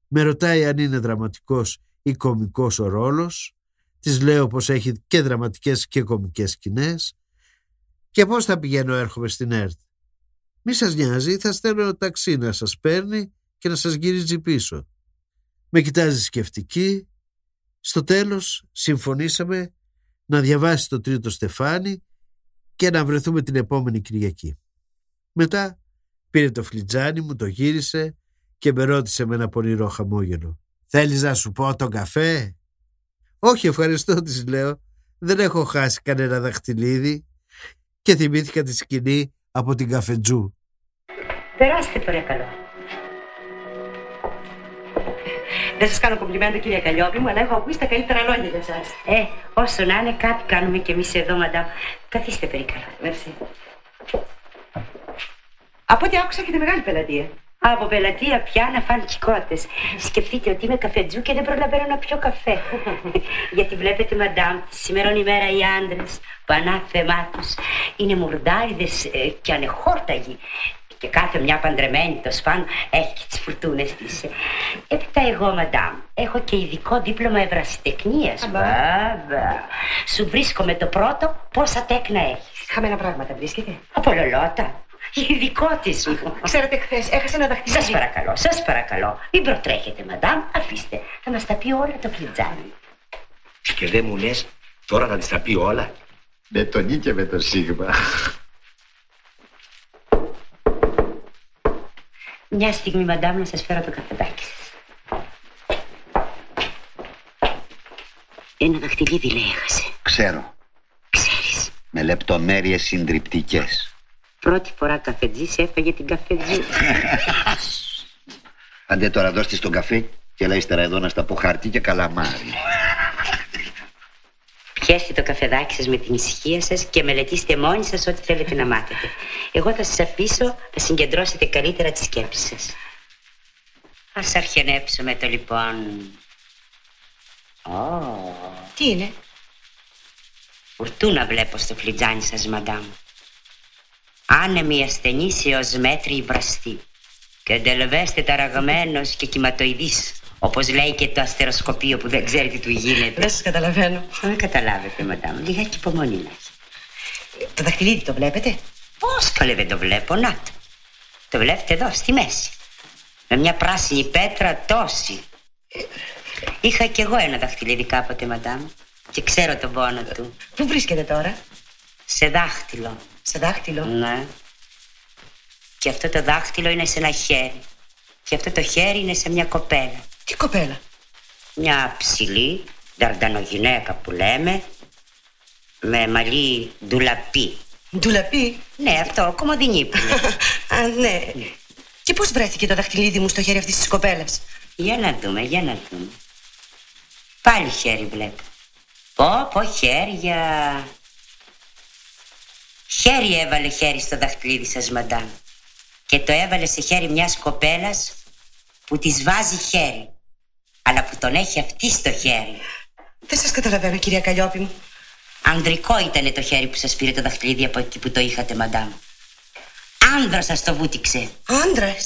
Με ρωτάει αν είναι δραματικός ή κομικός ο ρόλος. Της λέω πως έχει και δραματικές και κομικές σκηνές. Και πώς θα πηγαίνω έρχομαι στην ΕΡΤ. Μη σας νοιάζει, θα στέλνω ταξί να σας παίρνει και να σας γυρίζει πίσω. Με κοιτάζει σκεφτική. Στο τέλος συμφωνήσαμε να διαβάσει το τρίτο στεφάνι και να βρεθούμε την επόμενη Κυριακή. Μετά πήρε το φλιτζάνι μου, το γύρισε και με ρώτησε με ένα πονηρό χαμόγελο. Θέλεις να σου πω τον καφέ; Όχι ευχαριστώ της λέω. Δεν έχω χάσει κανένα δαχτυλίδι και θυμήθηκα τη σκηνή από την καφετζού. Περάστε παρακαλώ. Δεν σας κάνω κομπλιμέντο, κυρία Καλλιόπη μου, αλλά έχω ακούσει τα καλύτερα λόγια για εσά. Ε, όσο να είναι, κάτι κάνουμε κι εμείς εδώ, μαντάμ. Καθίστε, περίκαλα. Μερσή. Από ό,τι άκουσα έχετε μεγάλη πελατεία. Από πελατεία πια να φάνε κότε. Σκεφτείτε ότι είμαι καφετζού και δεν προλαβαίνω να πιω καφέ. Γιατί βλέπετε, μαντάμ, σήμερα ημέρα οι άντρες που ανάθεμά τους είναι μουρντάριδε ε, και ανεχόρταγοι και κάθε μια παντρεμένη το σπάν έχει και τις φουρτούνες της. Έπειτα εγώ, μαντάμ, έχω και ειδικό δίπλωμα ευρασιτεχνίας. Βέβαια. Σου βρίσκω με το πρώτο πόσα τέκνα έχεις. Χαμένα πράγματα βρίσκεται. Από λολότα. Ειδικό της μου. Ξέρετε, χθες έχασε ένα δαχτυλίδι. Σας παρακαλώ, σας παρακαλώ. Μην προτρέχετε, μαντάμ. Αφήστε. Θα μας τα πει όλα το φλιτζάνι. Και δεν μου λες, τώρα θα της τα πει όλα. Με τον Ι και με τον Σίγμα. Μια στιγμή, μαντάμ, να σας φέρω το καφεδάκι σας. Ένα δαχτυλίδι, λέει, έχασε. Ξέρω. Ξέρεις. Με λεπτομέρειες συντριπτικές. Πρώτη φορά καφετζής έφαγε την καφετζή. Αντέ τώρα δώστε τον καφέ και έλα ύστερα εδώ να στα πω χαρτί και καλαμάρι. Πιέστε το καφεδάκι σας με την ησυχία σας και μελετήστε μόνοι σας ό,τι θέλετε να μάθετε. Εγώ θα σας αφήσω να συγκεντρώσετε καλύτερα τις σκέψεις σας. Ας αρχιονέψουμε το λοιπόν. Oh. Τι είναι; Φουρτούνα βλέπω στο φλιτζάνι σας, μαντάμ. Άνεμη ασθενής έως μέτρη βραστή. Και εντελβέστε ταραγμένος και κυματοειδής. Όπως λέει και το αστεροσκοπείο που δεν ξέρει τι του γίνεται. Δεν σας καταλαβαίνω. Δεν καταλάβετε, μαντάμ. Λιγάκι υπομονή να έχει. Το δαχτυλίδι το βλέπετε; Πώς καλέ δεν το βλέπω, να το. Το βλέπετε εδώ, στη μέση. Με μια πράσινη πέτρα τόση. Είχα κι εγώ ένα δαχτυλίδι κάποτε, μαντάμ. Και ξέρω τον πόνο του. Πού βρίσκεται τώρα, Σε δάχτυλο. Σε δάχτυλο. Ναι. Και αυτό το δάχτυλο είναι σε ένα χέρι. Και αυτό το χέρι είναι σε μια κοπέλα. Τι κοπέλα; Μια ψηλή, δαρδανογυναίκα που λέμε, με μαλλί ντουλαπί. Ντουλαπί; Ναι, αυτό, κομμωδινή που είναι. Α, ναι. Και πώς βρέθηκε το δαχτυλίδι μου στο χέρι αυτής της κοπέλας; Για να δούμε, για να δούμε. Πάλι χέρι βλέπω. Πω, πω, χέρια. Χέρι έβαλε χέρι στο δαχτυλίδι σας, μαντάμ. Και το έβαλε σε χέρι μιας κοπέλας που της βάζει χέρι. Αλλά που τον έχει αυτή στο χέρι. Δεν σας καταλαβαίνω, κυρία Καλλιόπη μου. Ανδρικό ήταν το χέρι που σας πήρε το δαχτυλίδι από εκεί που το είχατε, μαντάμ. Άνδρα σας το βούτυξε. Άντρα.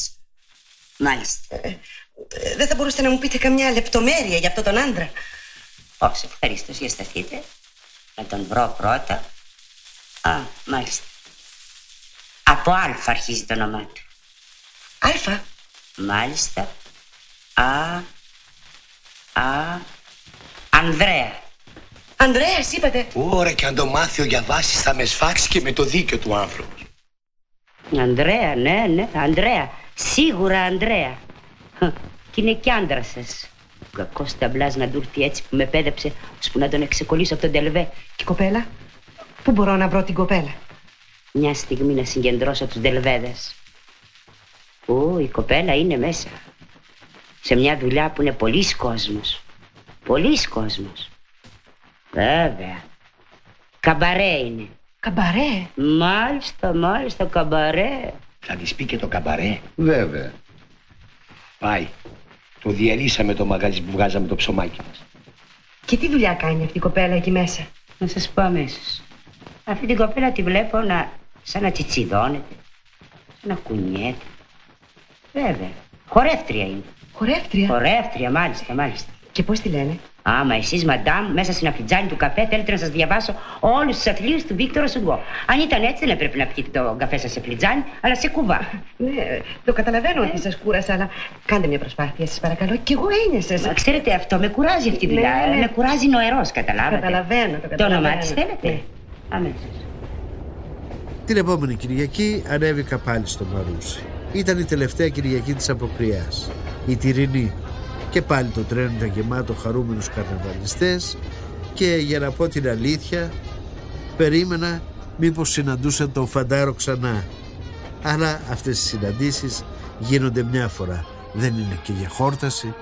Μάλιστα. Ε, δεν θα μπορούσατε να μου πείτε καμιά λεπτομέρεια για αυτόν τον άντρα. Πώς, ευχαρίστως, για σταθείτε. Να τον βρω πρώτα. Α, μάλιστα. Από Α αρχίζει το όνομά του. Α. Μάλιστα. Α. Α. Ανδρέα. Ανδρέας είπατε. Ωραία και αν το μάθει ο Γιαβάσης θα με σφάξει και με το δίκιο του άνθρωπο. Ανδρέα, ναι, ναι, Ανδρέα. Σίγουρα Ανδρέα. Χ, Και είναι κι άντρας σας. Κακός ταμπλάς να ντούρθει έτσι που με πέδεψε, ώσπου να τον εξεκολλήσω από τον τελβέ. Και η κοπέλα. Πού μπορώ να βρω την κοπέλα; Μια στιγμή να συγκεντρώσω τους ντελβέδες. Πού η κοπέλα είναι μέσα. Σε μια δουλειά που είναι πολλής κόσμος. Πολλής κόσμος. Βέβαια. Καμπαρέ είναι. Καμπαρέ; Μάλιστα, μάλιστα, καμπαρέ. Θα της πει και το καμπαρέ. Βέβαια. Πάει. Το διαλύσαμε το μαγαζί που βγάζαμε το ψωμάκι μας. Και τι δουλειά κάνει αυτή η κοπέλα εκεί μέσα; Να σας πω αμέσως. Αυτή την κοπέλα τη βλέπω να, σαν να τσιτσιδώνεται, σαν να κουνιέται. Βέβαια. Χορεύτρια είναι. Χορεύτρια; Χορεύτρια, μάλιστα, μάλιστα. Και πώς τη λένε; Άμα εσείς, μαντάμ, μέσα στην αφιτζάνη του καφέ θέλετε να σας διαβάσω όλους τους αθλίου του Βίκτορα Σουγκό. Αν ήταν έτσι, δεν έπρεπε να πιείτε το καφέ σας σε φλιτζάνι, αλλά σε κουβά. Ναι, το καταλαβαίνω ότι σας κούρασα, αλλά κάντε μια προσπάθεια, σας παρακαλώ. Κι εγώ ένιωσα. Μα ξέρετε, αυτό με κουράζει αυτή η δουλειά. Ναι, ναι. Με κουράζει νοερός, καταλάβατε. Καταλαβαίνω, το Το καταλαβαίνω. όνομά της θέλετε; Ναι. Αμέσω. Την επόμενη Κυριακή ανέβηκα πάλι στο Μαρούσι. Ήταν η τελευταία Κυριακή της αποκριάς. Η Τυρινή. Και πάλι το τρένο ήταν γεμάτο χαρούμενους καρναβαλιστές και για να πω την αλήθεια περίμενα μήπως συναντούσα τον Φαντάρο ξανά. Αλλά αυτές οι συναντήσεις γίνονται μια φορά. Δεν είναι και για χόρταση.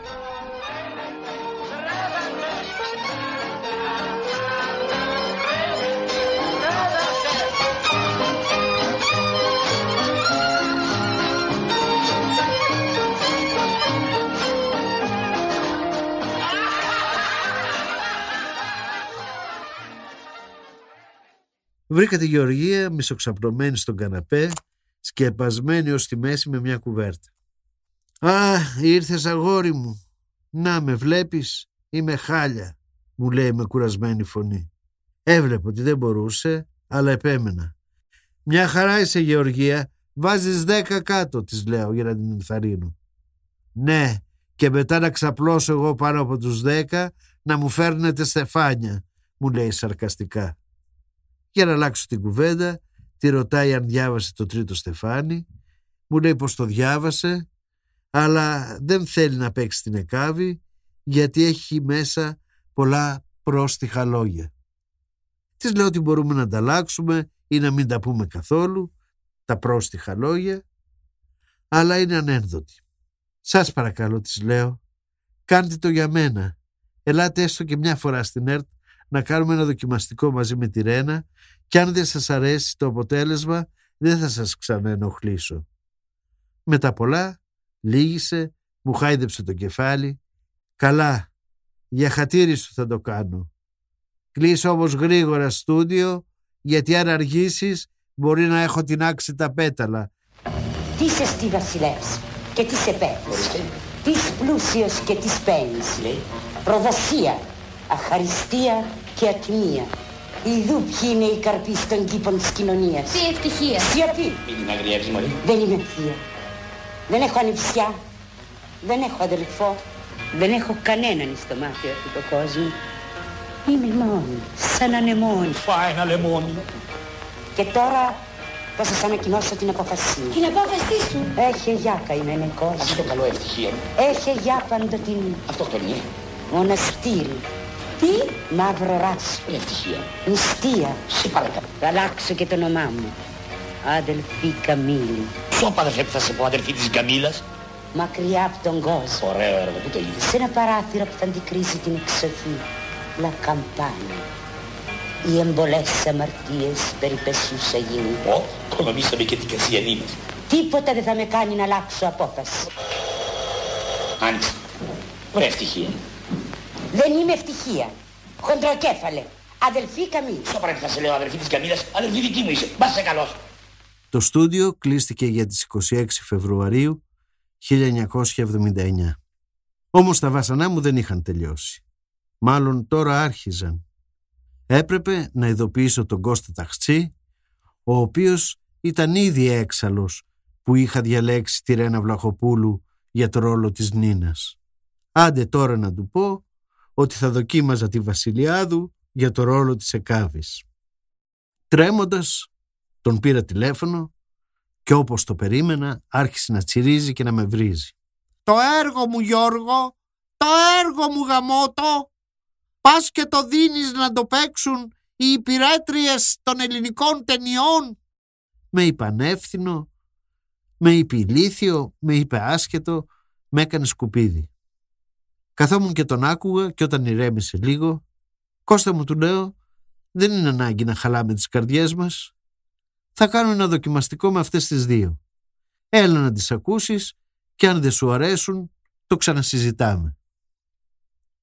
Βρήκα τη Γεωργία μισοξαπλωμένη στον καναπέ, σκεπασμένη ως τη μέση με μια κουβέρτα. «Α, ήρθες αγόρι μου. Να με βλέπεις, είμαι χάλια», μου λέει με κουρασμένη φωνή. Έβλεπε ότι δεν μπορούσε, αλλά επέμενα. «Μια χαρά είσαι Γεωργία, βάζεις δέκα κάτω», της λέω για να την ενθαρρύνω. «Ναι, και μετά να ξαπλώσω εγώ πάνω από τους δέκα, να μου φέρνετε στεφάνια», μου λέει σαρκαστικά. Για να αλλάξω την κουβέντα, τη ρωτάει αν διάβασε το τρίτο στεφάνι, μου λέει πως το διάβασε, αλλά δεν θέλει να παίξει την εκάβη γιατί έχει μέσα πολλά πρόστιχα λόγια. Της λέω ότι μπορούμε να ανταλλάξουμε ή να μην τα πούμε καθόλου, τα πρόστιχα λόγια, αλλά είναι ανένδοτη. Σας παρακαλώ, της λέω, κάντε το για μένα. Ελάτε έστω και μια φορά στην ΕΡΤ να κάνουμε ένα δοκιμαστικό μαζί με τη Ρένα και αν δεν σας αρέσει το αποτέλεσμα δεν θα σας ξαναενοχλήσω. Με τα πολλά λύγησε, μου χάιδεψε το κεφάλι. Καλά, για χατήρι σου θα το κάνω. Κλείσω όμως γρήγορα στούντιο γιατί αν αργήσεις μπορεί να έχω την άξει τα πέταλα. Τι σε στη βασιλεύς και τι σε παίρνεις; Τι πλούσιος και τι παίρνεις. Προδοσία, αχαριστία και ατιμία. Ιδού ποιοι είναι οι καρποί των κήπων της κοινωνίας. Τι ευτυχία. Σιωπή. Μην την αγριεύεις, Μωρή. Δεν είμαι θεία. Δεν έχω ανιψιά. Δεν έχω αδελφό. Δεν έχω κανέναν στο μάτι αυτού του κόσμου. Είμαι μόνη, σαν ανεμόνη. Φάει ένα λεμόνι. Και τώρα θα σας ανακοινώσω την αποφασία. Την απόφασή σου. Έχε γιά καημένε Αυτό καλό ευτυχία. Έχε γιά παντοτινή. Αυτοκτονία. Μοναστήρι. Τι; Μαύρο ράσο. Ευτυχία. Νηστεία. Σε παρακαλώ. Θα αλλάξω και το όνομά μου. Αδελφή Καμίλη. Ποιο αδερφέ που θα σε πω αδερφή της Γκαμίλας. Μακριά από τον κόσμο. Ωραίο έργο. Πού το είδες; Σε ένα παράθυρο που θα αντικρίσει την εξοχή. Λα καμπάνια. Οι εμπολές αμαρτίες περιπεσούσα γίνουν. Ω, κονομήσαμε και την Κασιανή μας. Τίποτα δεν θα με κάνει να αλλάξω απόφαση. Άνοιξε. Ωραία ευτυχία. Δεν είμαι ευτυχία. Χοντροκέφαλε. Αδελφή Καμίλη. Στο παρακαλώ θα σε λέω αδερφή της Γκαμίλας. Αδερφή δική μου είσαι. Μπας σε καλός. Το στούντιο κλείστηκε για τις 26 Φεβρουαρίου 1979. Όμως τα βάσανά μου δεν είχαν τελειώσει. Μάλλον τώρα άρχιζαν. Έπρεπε να ειδοποιήσω τον Κώστα Ταχτσί, ο οποίος ήταν ήδη έξαλλος που είχα διαλέξει τη Ρένα Βλαχοπούλου για το ρόλο της Νίνας. Άντε τώρα να του πω ότι θα δοκίμαζα τη Βασιλιάδου για το ρόλο της Εκάβης. Τρέμοντας, τον πήρα τηλέφωνο και όπως το περίμενα άρχισε να τσιρίζει και να με βρίζει. «Το έργο μου Γιώργο, το έργο μου γαμότο, πας και το δίνεις να το παίξουν οι υπηρέτριες των ελληνικών ταινιών». Με είπε ανεύθυνο Με είπε ηλίθιο, με είπε άσχετο, με έκανε σκουπίδι. Καθόμουν και τον άκουγα και όταν ηρέμησε λίγο, Κώστα μου του λέω, δεν είναι ανάγκη να χαλάμε τις καρδιές μας. Θα κάνω ένα δοκιμαστικό με αυτές τις δύο. Έλα να τις ακούσεις και αν δεν σου αρέσουν, το ξανασυζητάμε.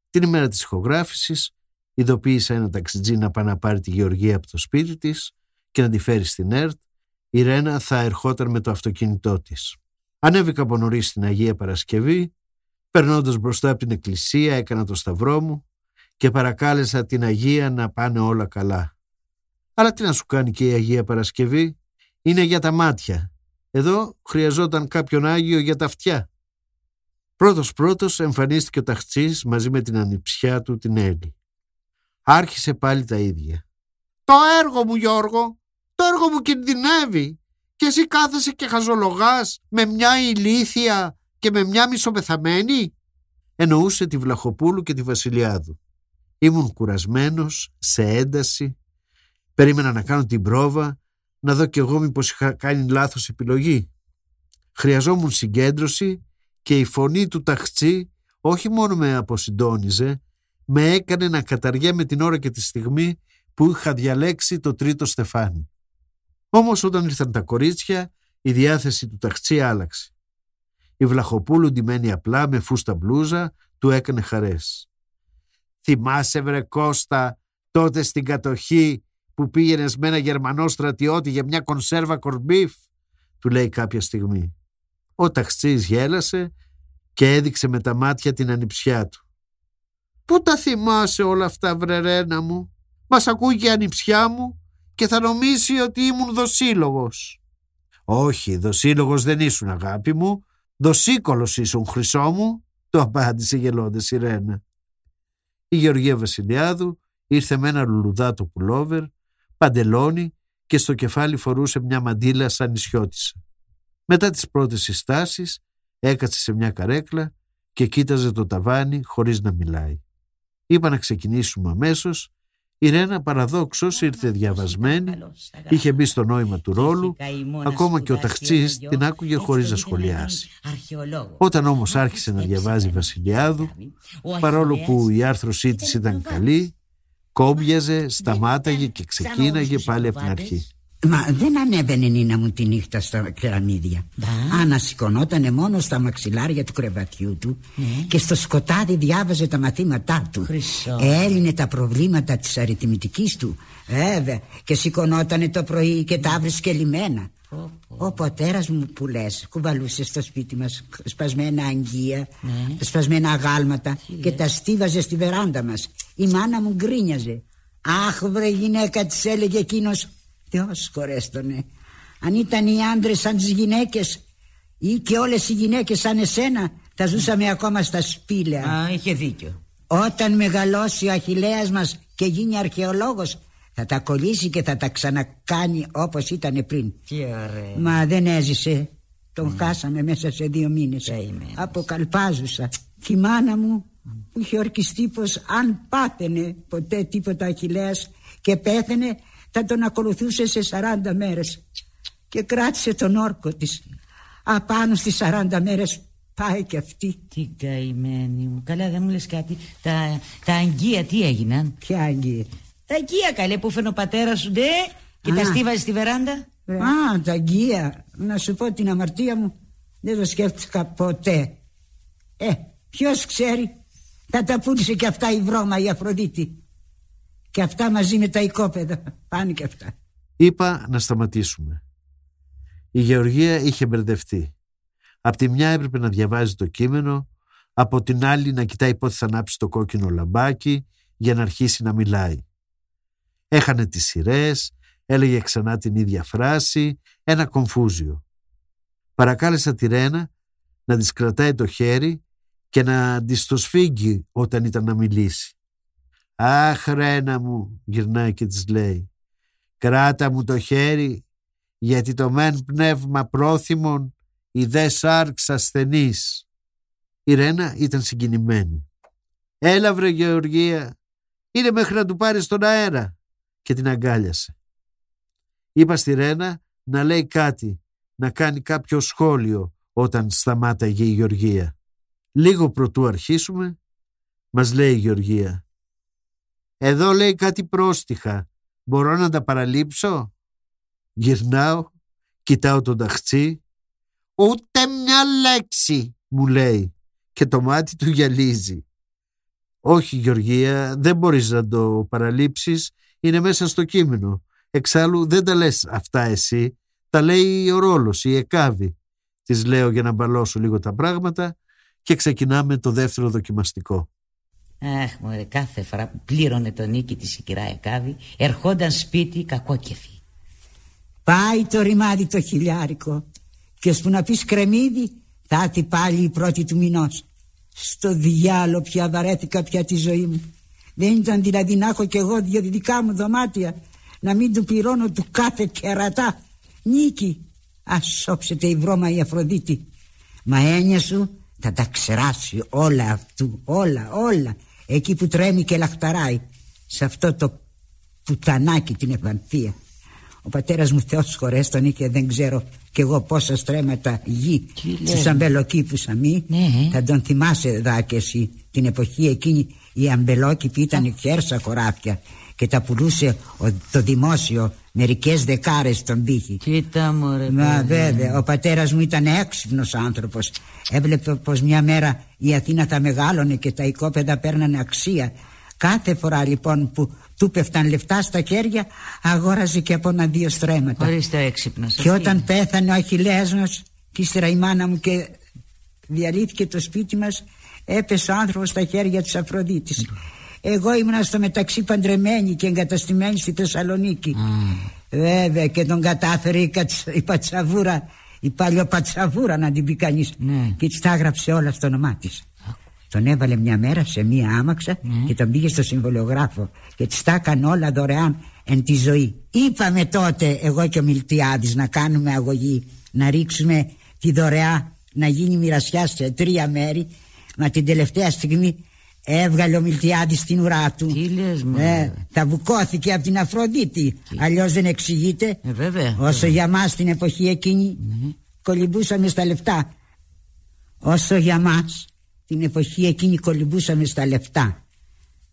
Την ημέρα της ηχογράφησης ειδοποίησα ένα ταξιτζί να πάει να πάρει τη Γεωργία από το σπίτι της και να τη φέρει στην ΕΡΤ. Η Ρένα θα ερχόταν με το αυτοκίνητό της. Ανέβηκα από νωρίς στην Αγία Παρασκευή, περνώντας μπροστά από την εκκλησία έκανα το σταυρό μου και παρακάλεσα την Αγία να πάνε όλα καλά. Αλλά τι να σου κάνει και η Αγία Παρασκευή, είναι για τα μάτια. Εδώ χρειαζόταν κάποιον Άγιο για τα αυτιά. Πρώτος πρώτος εμφανίστηκε ο ταχτσής μαζί με την ανιψιά του την Έλλη. Άρχισε πάλι τα ίδια. «Το έργο μου Γιώργο, το έργο μου κινδυνεύει και εσύ κάθεσαι και χαζολογάς με μια ηλίθια και με μια μισοπεθαμένη» εννοούσε τη Βλαχοπούλου και τη Βασιλιάδου. Ήμουν κουρασμένος, σε ένταση, περίμενα να κάνω την πρόβα, να δω κι εγώ μήπως είχα κάνει λάθος επιλογή. Χρειαζόμουν συγκέντρωση και η φωνή του ταχτσί όχι μόνο με αποσυντόνιζε, με έκανε να καταργέμαι την ώρα και τη στιγμή που είχα διαλέξει το τρίτο στεφάνι. Όμως όταν ήρθαν τα κορίτσια, η διάθεση του ταχτσί άλλαξε. Η Βλαχοπούλου ντυμένη απλά με φούστα μπλούζα του έκανε χαρές. «Θυμάσαι βρε Κώστα τότε στην κατοχή που πήγαινες με ένα Γερμανό στρατιώτη για μια κονσέρβα κορμπίφ» του λέει κάποια στιγμή. Ο ταξής γέλασε και έδειξε με τα μάτια την ανιψιά του. «Πού τα θυμάσαι όλα αυτά βρερένα μου, μας ακούει και η ανιψιά μου και θα νομίσει ότι ήμουν δοσύλλογος». «Όχι, δοσύλλογος δεν ήσουν αγάπη μου, δοσύκολος ήσουν χρυσό μου», το απάντησε γελώντας η Ρένα. Η Γεωργία Βασιλιάδου ήρθε με ένα λουλουδάτο πουλόβερ, παντελόνι και στο κεφάλι φορούσε μια μαντίλα σαν νησιώτησα. Μετά τις πρώτες συστάσεις έκατσε σε μια καρέκλα και κοίταζε το ταβάνι χωρίς να μιλάει. Είπα να ξεκινήσουμε αμέσως. Η Ρένα παραδόξως ήρθε διαβασμένη, είχε μπει στο νόημα του ρόλου, ακόμα και ο ταχτσής την άκουγε χωρίς να σχολιάσει. Όταν όμως άρχισε να διαβάζει Βασιλιάδου, παρόλο που η άρθρωσή της ήταν καλή, κόμπιαζε, σταμάταγε και ξεκίναγε πάλι από την αρχή. Μα δεν ανέβαινε η Νίνα μου τη νύχτα στα κεραμίδια. Ανασηκωνότανε μόνο στα μαξιλάρια του κρεβατιού του Ναι. και στο σκοτάδι διάβαζε τα μαθήματά του. Χρυσό. Έλυνε τα προβλήματα της αριθμητικής του. Βέβαια. Και σηκωνότανε το πρωί και τα βρίσκε λιμένα. Ο πατέρας μου που λες κουβαλούσε στο σπίτι μας σπασμένα αγγεία, Ναι. σπασμένα αγάλματα και τα στίβαζε στη βεράντα μας. Η μάνα μου γκρίνιαζε. Αχ βρε γυναίκα της έλεγε εκείνος Θεός χωρέστονε. Αν ήταν οι άντρες σαν τις γυναίκες Ή και όλες οι γυναίκες σαν εσένα Θα ζούσαμε ακόμα στα σπήλαια. Α, είχε δίκιο. Όταν μεγαλώσει ο Αχιλέας μας Και γίνει αρχαιολόγος Θα τα κολλήσει και θα τα ξανακάνει Όπως ήταν πριν. Τι ωραία. Μα δεν έζησε. Τον χάσαμε μέσα σε δύο μήνες. Καημένος. Αποκαλπάζουσα. Τη μάνα μου που είχε ορκιστεί πως αν πάθαινε ποτέ τίποτα Αχιλέας και πέθαινε θα τον ακολουθούσε σε 40 μέρες και κράτησε τον όρκο της απάνω στις 40 μέρες πάει και αυτή Τι καημένη μου. Καλά, δεν μου λες κάτι. Τα, τα αγγεία τι έγιναν; Ποια αγγεία; Τα αγγεία καλέ που φέρνει ο πατέρας σου, ντε, και τα Α. στίβαζε στη βεράντα; Α, τα αγγεία Να σου πω την αμαρτία μου Δεν το σκέφτηκα ποτέ Ε, ποιος ξέρει Θα τα πούλησε και αυτά η βρώμα η Αφροδίτη Και αυτά μαζί με τα οικόπεδα Πάνε και αυτά Είπα να σταματήσουμε. Η Γεωργία είχε μπερδευτεί. Απ' τη μια έπρεπε να διαβάζει το κείμενο, από την άλλη να κοιτάει πότε θα ανάψει το κόκκινο λαμπάκι για να αρχίσει να μιλάει. Έχανε τις σειρές, έλεγε ξανά την ίδια φράση, ένα κομφούζιο. Παρακάλεσα τη Ρένα να της κρατάει το χέρι και να της το σφίγγει όταν ήταν να μιλήσει. «Αχ, Ρένα μου», γυρνάει και της λέει, «κράτα μου το χέρι, γιατί το μεν πνεύμα πρόθυμον, η δε σάρξ ασθενής». Η Ρένα ήταν συγκινημένη. «Έλα βρε Γεωργία, είναι μέχρι να του πάρεις τον αέρα» και την αγκάλιασε. Είπα στη Ρένα να λέει κάτι να κάνει κάποιο σχόλιο όταν σταμάταγε η Γεωργία. Λίγο προτού αρχίσουμε, μας λέει η Γεωργία. Εδώ λέει κάτι πρόστιχα. Μπορώ να τα παραλείψω; Γυρνάω, κοιτάω τον ταχτσί. Ούτε μια λέξη, μου λέει. Και το μάτι του γυαλίζει. Όχι Γεωργία, δεν μπορείς να το παραλείψεις. Είναι μέσα στο κείμενο. Εξάλλου δεν τα λες αυτά εσύ. Τα λέει ο ρόλος, η εκάβη. Της λέω για να μπαλώσω λίγο τα πράγματα και ξεκινάμε το δεύτερο δοκιμαστικό. Αχ, μωρέ, κάθε φορά που πλήρωνε το νίκη της η κυρά Εκάβη, ερχόταν σπίτι κακόκεφη. Πάει το ρημάδι το χιλιάρικο και που να πεις κρεμμύδι θα έρθει πάλι η πρώτη του μηνός. Στο διάλο πια βαρέθηκα πια τη ζωή μου. Δεν ήταν δηλαδή να έχω κι εγώ δύο δικά μου δωμάτια να μην του πληρώνω του κάθε κερατά. Νίκη, ας σώψετε η βρώμα η Αφροδίτη. Μα έννοια σου θα τα ξεράσει όλα αυτού, όλα, όλα εκεί που τρέμει και λαχταράει σε αυτό το πουτανάκι την Ευανθία ο πατέρας μου Θεός χωρές τον είχε δεν ξέρω κι εγώ πόσα στρέμματα γη στους αμπελοκήπους αμή ναι. θα τον θυμάσαι δά εσύ την εποχή εκείνη οι αμπελόκηποι ήταν χέρσα χωράφια και τα πουλούσε το δημόσιο μερικές δεκάρες στον πύχη Κοίτα μωρέ Μα βέβαια ο πατέρας μου ήταν έξυπνος άνθρωπος. Έβλεπε πως μια μέρα η Αθήνα θα μεγάλωνε και τα οικόπεδα παίρνανε αξία. Κάθε φορά λοιπόν που του πέφταν λεφτά στα χέρια αγόραζε και από ένα δύο στρέμματα. Ορίστε έξυπνος Και όταν πέθανε ο Αχιλέας μας και ύστερα η μάνα μου και διαλύθηκε το σπίτι μας έπεσε ο άνθρωπος στα χέρια της Αφροδίτης εγώ ήμουν στο μεταξύ παντρεμένη και εγκαταστημένη στη Θεσσαλονίκη. Mm. Βέβαια και τον κατάφερε η, κατσ... η πατσαβούρα, η παλιοπατσαβούρα να την πει κανείς. Ναι. Και της τα έγραψε όλα στο όνομά της. Τον έβαλε μια μέρα σε μια άμαξα ναι. και τον πήγε στο συμβολιογράφο και της τα έκανε όλα δωρεάν εν τη ζωή. Είπαμε τότε εγώ και ο Μιλτιάδης να κάνουμε αγωγή, να ρίξουμε τη δωρεά να γίνει μοιρασιά σε τρία μέρη Μα την τελευταία στιγμή Έβγαλε ο Μιλτιάδης την ουρά του. Τι λες μου ε, Θα βουκώθηκε από την Αφροδίτη. Τι... Αλλιώς δεν εξηγείται. Ε, βέβαια, Όσο βέβαια. για μας την εποχή εκείνη ναι. Κολυμπούσαμε στα λεφτά. Όσο για μας Την εποχή εκείνη κολυμπούσαμε στα λεφτά.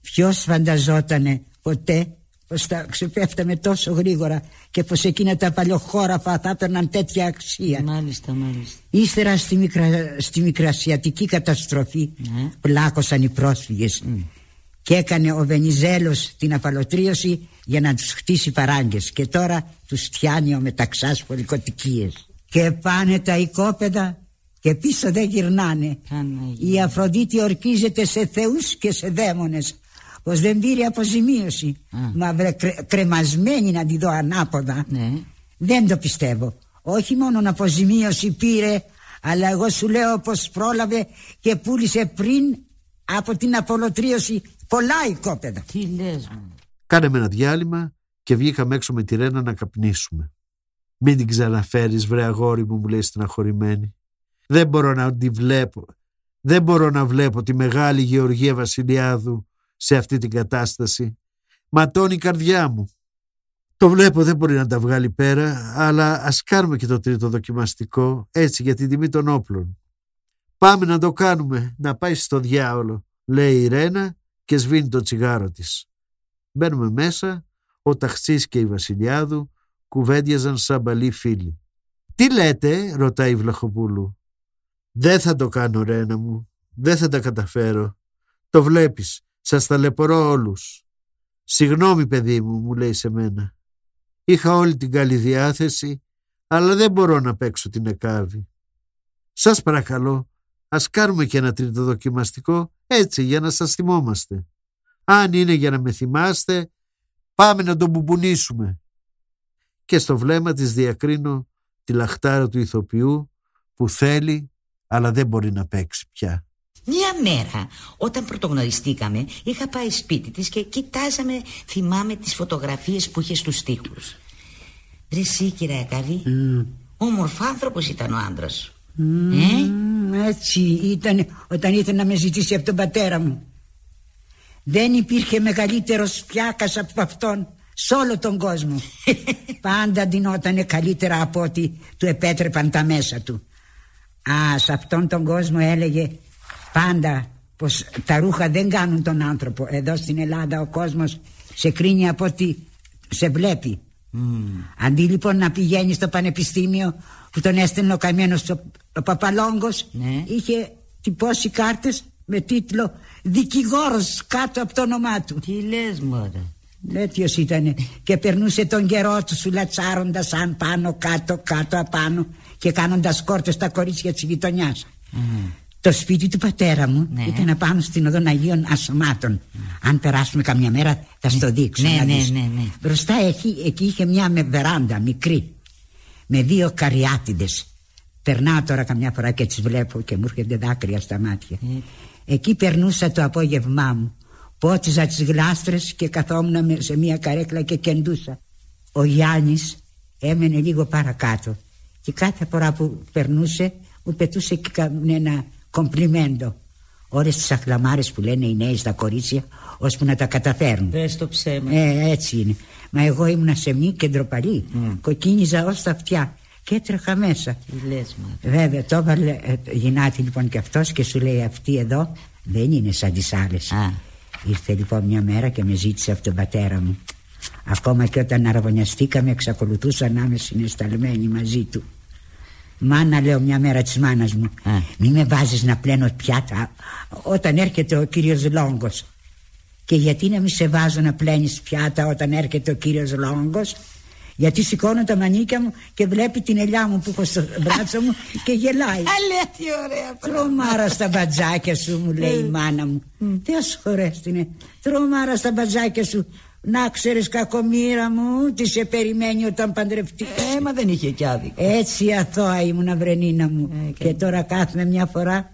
Ποιος φανταζότανε ποτέ πως θα ξεπέφταμε τόσο γρήγορα και πως εκείνα τα παλιοχώραφα θα έπαιρναν τέτοια αξία. Μάλιστα, μάλιστα. Ύστερα στη, μικρα, στη μικρασιατική καταστροφή ναι. πλάκωσαν οι πρόσφυγες και έκανε ο Βενιζέλος την απαλωτρίωση για να τους χτίσει παράγκες και τώρα τους φτιάνει ο μεταξάς πολυκοτικίες. Και πάνε τα οικόπεδα και πίσω δεν γυρνάνε. Η Αφροδίτη ορκίζεται σε θεούς και σε δαίμονες πως δεν πήρε αποζημίωση. Α. Μα βρε, κρε, κρεμασμένη να τη δω ανάποδα. Ναι. Δεν το πιστεύω. Όχι μόνο αποζημίωση πήρε Αλλά εγώ σου λέω πως πρόλαβε Και πούλησε πριν Από την απολωτρίωση Πολλά οικόπεδα Τι λες μου Κάναμε ένα διάλειμμα Και βγήκαμε έξω με τη Ρένα να καπνίσουμε. Μην την ξαναφέρεις βρε αγόρι μου Μου λέει στεναχωρημένη. Δεν μπορώ να τη βλέπω δεν μπορώ να βλέπω τη μεγάλη Γεωργία Βασιλιάδου σε αυτή την κατάσταση. Ματώνει η καρδιά μου. Το βλέπω δεν μπορεί να τα βγάλει πέρα, αλλά ας κάνουμε και το τρίτο δοκιμαστικό, έτσι για την τιμή των όπλων. Πάμε να το κάνουμε, να πάει στο διάολο, λέει η Ρένα και σβήνει το τσιγάρο της. Μπαίνουμε μέσα, ο Ταχτσής και η Βασιλιάδου κουβέντιαζαν σαν παλιοί φίλοι. «Τι λέτε» ρωτάει η Βλαχοπούλου. «Δεν θα το κάνω Ρένα μου, δεν θα τα καταφέρω. Το βλέπεις, σας ταλαιπωρώ όλους. Συγγνώμη παιδί μου, μου λέει σε μένα. Είχα όλη την καλή διάθεση, αλλά δεν μπορώ να παίξω την εκάβη. Σας παρακαλώ, ας κάνουμε και ένα τρίτο δοκιμαστικό, έτσι για να σας θυμόμαστε. Αν είναι για να με θυμάστε, πάμε να τον μπουμπουνίσουμε. Και στο βλέμμα της διακρίνω τη λαχτάρα του ηθοποιού που θέλει αλλά δεν μπορεί να παίξει πια. Μια μέρα όταν πρωτογνωριστήκαμε είχα πάει σπίτι της και κοιτάζαμε θυμάμαι τις φωτογραφίες που είχε στους στίχους Ρε εσύ κυρία Καβή mm. Ομορφάνθρωπος ήταν ο άντρας σου ε; Έτσι ήταν όταν ήθελε να με ζητήσει από τον πατέρα μου Δεν υπήρχε μεγαλύτερος φιάκας από αυτόν σε όλο τον κόσμο. Πάντα ντυνότανε καλύτερα από ό,τι του επέτρεπαν τα μέσα του. Α, σε αυτόν τον κόσμο έλεγε πάντα πως τα ρούχα δεν κάνουν τον άνθρωπο. Εδώ στην Ελλάδα ο κόσμος σε κρίνει από ό,τι σε βλέπει. Αντί λοιπόν να πηγαίνεις στο πανεπιστήμιο που τον έστελνε ο καμένος ο, ο Παπαλόγκος είχε τυπώσει κάρτες με τίτλο δικηγόρος κάτω από το όνομά του. Τι λες μωρέ. Τέτοιος ήταν και περνούσε τον καιρό του σου λατσάροντας αν πάνω κάτω κάτω απάνω και κάνοντας κόρτες στα κορίτσια της γειτονιάς. Το σπίτι του πατέρα μου Ναι. ήταν απάνω στην οδόν Αγίων Ασωμάτων. Αν περάσουμε καμιά μέρα θα στο δείξω. Ναι, να ναι, δεις. ναι, ναι. Μπροστά εκεί, εκεί είχε μια με βεράντα μικρή με δύο καριάτιδες. Περνάω τώρα καμιά φορά και τις βλέπω και μου έρχονται δάκρυα στα μάτια. Εκεί περνούσα το απόγευμά μου. Πότιζα τις γλάστρες και καθόμουν με- σε μια καρέκλα και κεντούσα. Ο Γιάννης έμενε λίγο παρακάτω και κάθε φορά που περνούσε μου πετούσε και κανένα κομπλιμέντο. Ώρες τις αχλαμάρες που λένε οι νέοι στα κορίτσια ώσπου να τα καταφέρουν. Πες το ψέμα. Ε, έτσι είναι. Μα εγώ ήμουνα σε μη και ντροπαλή. Κοκκίνιζα ως τα αυτιά και έτρεχα μέσα. Τι λες μωρέ. Βέβαια, το έβαλε ε, γυνάτη λοιπόν και αυτός και σου λέει αυτή εδώ δεν είναι σαν τις άλλες. Ήρθε λοιπόν μια μέρα και με ζήτησε από τον πατέρα μου. Ακόμα και όταν αραβωνιαστήκαμε εξακολουθούσα να είμαι συναισθαλμένη μαζί του. Μάνα λέω μια μέρα της μάνας μου. Μη με βάζεις να πλένω πιάτα Όταν έρχεται ο κύριος Λόγκος. Και γιατί να μη σε βάζω να πλένεις πιάτα Όταν έρχεται ο κύριος Λόγκος; Γιατί σηκώνω τα μανίκια μου Και βλέπει την ελιά μου που έχω στο μπράτσο μου Και γελάει. Αλέ τι ωραία. Τρομάρα στα μπατζάκια σου μου λέει η μάνα μου. Θεός χωρέστηνε Τρομάρα στα μπατζάκια σου να ξέρεις κακομήρα μου Τι σε περιμένει όταν παντρευτείς; Ε, μα δεν είχε κι άδικο. Έτσι αθώα ήμουν βρενίνα μου και... τώρα κάθομαι μια φορά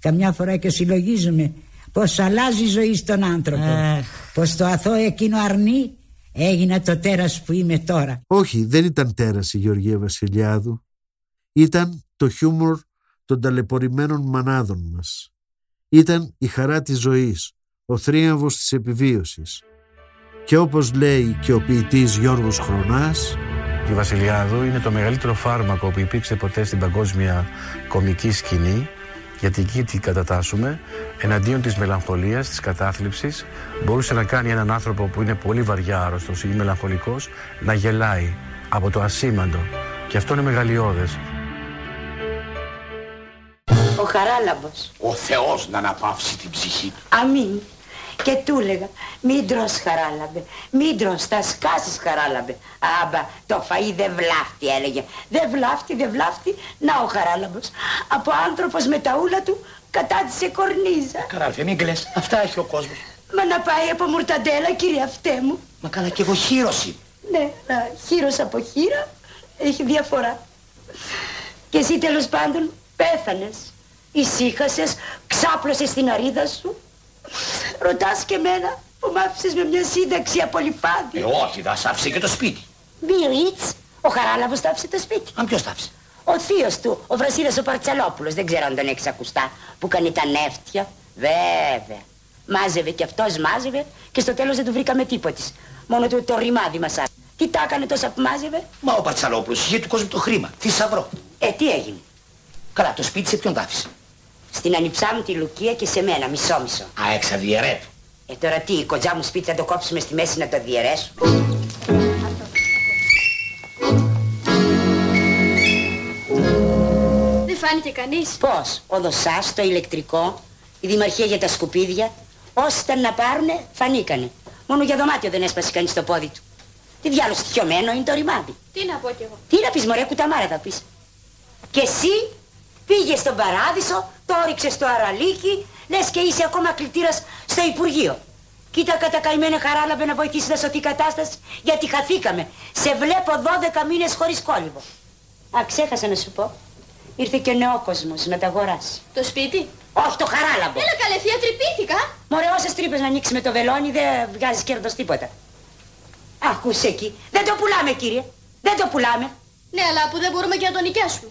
Καμιά φορά και συλλογίζομαι Πως αλλάζει η ζωή στον άνθρωπο Αχ. Πως το αθώο εκείνο αρνεί Έγινα το τέρας που είμαι τώρα Όχι, δεν ήταν τέρας η Γεωργία Βασιλιάδου. Ήταν το χιούμορ των ταλαιπωρημένων μανάδων μας. Ήταν η χαρά της ζωής, ο θρίαμβος της επιβίωσης. Και όπως λέει και ο ποιητής Γιώργος Χρονάς, Η Βασιλιάδου είναι το μεγαλύτερο φάρμακο που υπήρξε ποτέ στην παγκόσμια κομική σκηνή γιατί εκεί την κατατάσσουμε εναντίον της μελαγχολίας, της κατάθλιψης μπορούσε να κάνει έναν άνθρωπο που είναι πολύ βαριά άρρωστος ή μελαγχολικός να γελάει από το ασήμαντο και αυτό είναι μεγαλειώδες. Ο Χαράλαμπος. Ο Θεός να αναπαύσει την ψυχή του. Αμήν. Και του έλεγα, μην τρως χαράλαμπε, μην τρως, θα σκάσεις χαράλαμπε. Άμπα, το φαΐ δεν βλάφτει, έλεγε. Δεν βλάφτει, δεν βλάφτει. Να ο χαράλαμπος. Από άνθρωπος με τα ούλα του κατάτησε κορνίζα. Καλά, αδερφέ, μην κλαις. Αυτά έχει ο κόσμος. Μα να πάει από μουρταντέλα, κύριε αυτέ μου. Μα καλά, και εγώ χείρωση. Ναι, να, χείρος από χείρα έχει διαφορά. Και εσύ τέλος πάντων πέθανες. Ησύχασες, ξάπλωσες την αρίδα σου. Ρωτάς και μένα που μ' άφησες με μια σύνταξη απολυφάδη. Ε, όχι, θα σ' άφησε και το σπίτι. Μυρίτς, ο Χαράλαβος τα άφησε το σπίτι. Αν ποιος τα άφησε; Ο θείος του, ο Βρασίλας ο Παρτσαλόπουλος, δεν ξέρω αν τον έχεις ακουστά, που κάνει τα νεύτια. Βέβαια. Μάζευε και αυτός μάζευε και στο τέλος δεν του βρήκαμε τίποτης. Μόνο του το ρημάδι μας άφησε. Τι τα έκανε τόσα που μάζευε; Μα ο Παρτσαλόπουλος είχε του κόσμου το χρήμα. Θησαυρό. Ε, τι έγινε; Καλά, το σπίτι σε ποιον τα άφησε; Στην ανιψά μου τη Λουκία και σε μένα, μισό-μισό. Α, εξαδιαιρέτου. Ε, τώρα τι, η κοντζά μου σπίτι θα το κόψουμε στη μέση να το διαιρέσουμε. Δεν φάνηκε κανείς; Πώς, ο δοσάς, το ηλεκτρικό, η δημαρχία για τα σκουπίδια, όσοι ήταν να πάρουνε, φανήκανε. Μόνο για δωμάτιο δεν έσπασε κανείς το πόδι του. Τι διάλογο στοιχειωμένο είναι το ρημάδι. Τι να πω κι εγώ. Τι να πεις μωρέ, κουταμάρα θα πεις. Και εσύ πήγε στον παράδεισο, το όριξες στο αραλίκι, λες και είσαι ακόμα κλητήρας στο Υπουργείο. Κοίτα κατά καημένα χαράλαβε να βοηθήσεις να σωθεί η κατάσταση, γιατί χαθήκαμε. Σε βλέπω 12 μήνες χωρίς κόλληβο. Α, ξέχασα να σου πω. Ήρθε και ο νεόκοσμος να τα αγοράσει. Το σπίτι; Όχι, το χαράλαμπο. Έλα καλέ θεία, τρυπήθηκα. Μωρέ, όσες τρύπες να ανοίξεις με το βελόνι δεν βγάζεις κέρδος τίποτα. Ακούσε εκεί. Δεν το πουλάμε, κύριε. Δεν το πουλάμε. Ναι, αλλά που δεν μπορούμε και να το νοικιάσουμε.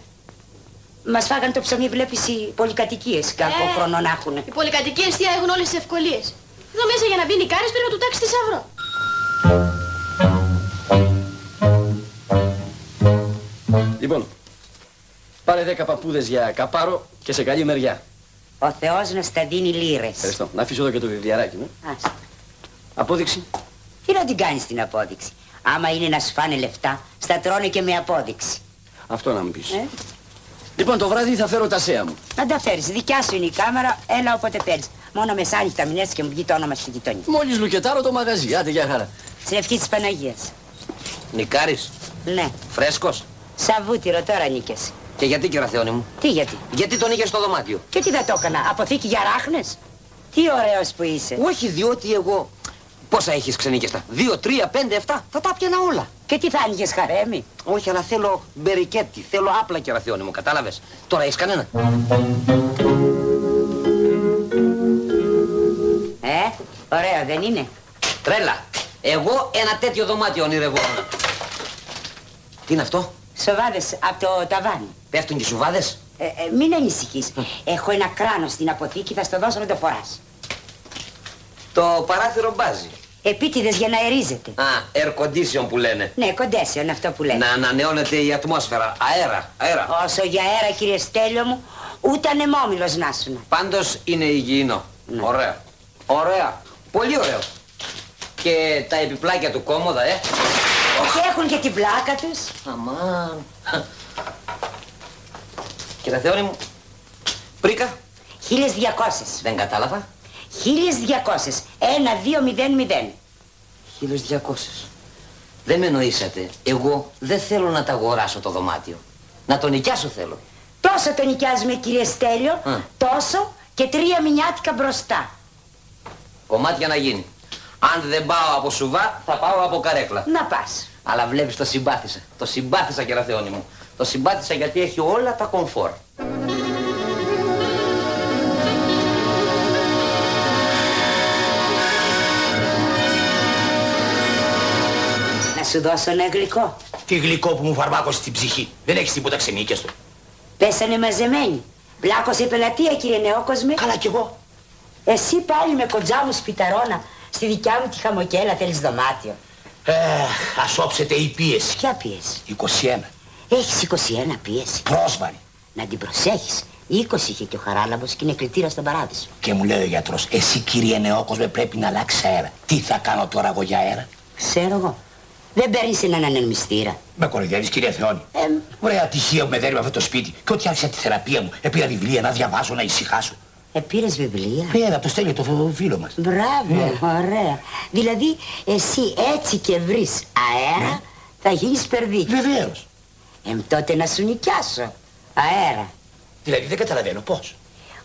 Μας φάγανε το ψωμί, βλέπεις οι πολυκατοικίες κακό ε, χρόνο να έχουν. Οι πολυκατοικίες τι έχουν όλες τις ευκολίες. Εδώ μέσα για να μπει νικάρι πρέπει να του τάξεις θησαυρό. Λοιπόν, πάρε δέκα παππούδες για καπάρο και σε καλή μεριά. Ο Θεός να στα δίνει λίρες. Ευχαριστώ. Να αφήσω εδώ και το βιβλιαράκι μου. Άστα. Απόδειξη. Τι να την κάνεις την απόδειξη; Άμα είναι να σου φάνε λεφτά, στα τρώνε και με απόδειξη. Αυτό να μου πεις. Ε; Λοιπόν, το βράδυ θα φέρω τα σέα μου. Να τα φέρεις. Δικιά σου είναι η κάμερα, έλα όποτε θέλεις. Μόνο μεσάνυχτα μην έρθεις και μου βγει το όνομα στη γειτονιά. Μόλις λουκετάρω το μαγαζί. Άντε, για χαρά. Στην ευχή της Παναγίας. Νικάρης, Ναι. φρέσκος. Σαβούτυρο τώρα νίκες. Και γιατί κεραθεώνη μου; Τι γιατί; Γιατί τον είχες στο δωμάτιο; Και τι θα το έκανα, αποθήκη για ράχνες; Τι ωραίος που είσαι. Όχι, διότι εγώ. Πόσα έχεις ξενίκεστα; Δύο, τρία, πέντε, εφτά. Θα τα πιανα όλα. Και τι θα άνοιγες χαρέμι; Όχι, αλλά θέλω μπερικέτι. Θέλω άπλα κεραθεώνη μου, κατάλαβες; Τώρα έχεις κανένα; Ε, ωραίο δεν είναι. Τρέλα. Εγώ ένα τέτοιο δωμάτιο ονειρευόμουν. Τι είναι αυτό; Σοβάδες από το ταβάνι. Πέφτουν και οι σουβάδες. Ε, ε, μην ανησυχείς. Έχω ένα κράνο στην αποθήκη, θα στο δώσω να το φοράς. Το παράθυρο μπάζει. Επίτηδες για να αερίζεται. Α, air condition που λένε. Ναι, κοντέσιον αυτό που λένε. Να ανανεώνεται η ατμόσφαιρα. Αέρα, αέρα. Όσο για αέρα, κύριε Στέλιο μου, ούτε ανεμόμυλος να σου Πάντως είναι υγιεινό. Ωραία. Ωραία. Πολύ ωραίο. Και τα επιπλάκια του κόμμοδα, ε. Και έχουν και την πλάκα τους. Αμάν. Κύριε Θεόνι μου, πρίκα. 1200. Δεν κατάλαβα. 1200. 1-2-0-0. 1200. Δεν με νοήσατε. Εγώ δεν θέλω να τα αγοράσω το δωμάτιο. Να το νοικιάσω θέλω. Τόσο το νοικιάζουμε, κύριε Στέλιο, Α. τόσο και τρία μηνιάτικα μπροστά. Κομμάτια να γίνει. Αν δεν πάω από σουβά, θα πάω από καρέκλα. Να πας. Αλλά βλέπεις το συμπάθησα. Το συμπάθησα, κύριε Θεόνι μου. Το συμπάθησα γιατί έχει όλα τα κομφόρ. Σου δώσω ένα γλυκό. Τι γλυκό που μου φαρμάκωσε την ψυχή. Δεν έχεις τίποτα ξενίκες του. Πέσανε μαζεμένοι. Μπλάκωσε η πελατεία, κύριε Νεόκοσμε. Καλά κι εγώ. Εσύ πάλι με κοντζά μου σπιταρώνα. Στη δικιά μου τη χαμοκέλα θέλεις δωμάτιο. Ε, ας όψετε η πίεση. Ποια πίεση; 21. Έχεις 21 πίεση. Πρόσβαρη. Να την προσέχεις. 20 είχε και ο Χαράλαμπος και είναι κλητήρας στον παράδεισο. Και μου λέει ο γιατρός, εσύ κύριε Νεόκοσμε πρέπει να αλλάξεις αέρα. Τι θα κάνω τώρα εγώ για αέρα; Ξέρω εγώ. Δεν παίρνεις έναν ανεμιστήρα. Με κοροϊδεύεις κύριε Θεόνη. Ε, Ωραία ατυχία που με δέρνει με αυτό το σπίτι. Και ό,τι άρχισα τη θεραπεία μου, έπειρα βιβλία να διαβάζω, να ησυχάσω. ε, πήρες βιβλία; Πήρα από το στέλιο το φίλο μας. Μπράβο, ωραία. Δηλαδή, εσύ έτσι και βρεις αέρα, θα γίνεις περδί. Βεβαίως. Εμ, τότε να σου νοικιάσω. Αέρα. Δηλαδή δεν καταλαβαίνω πώς.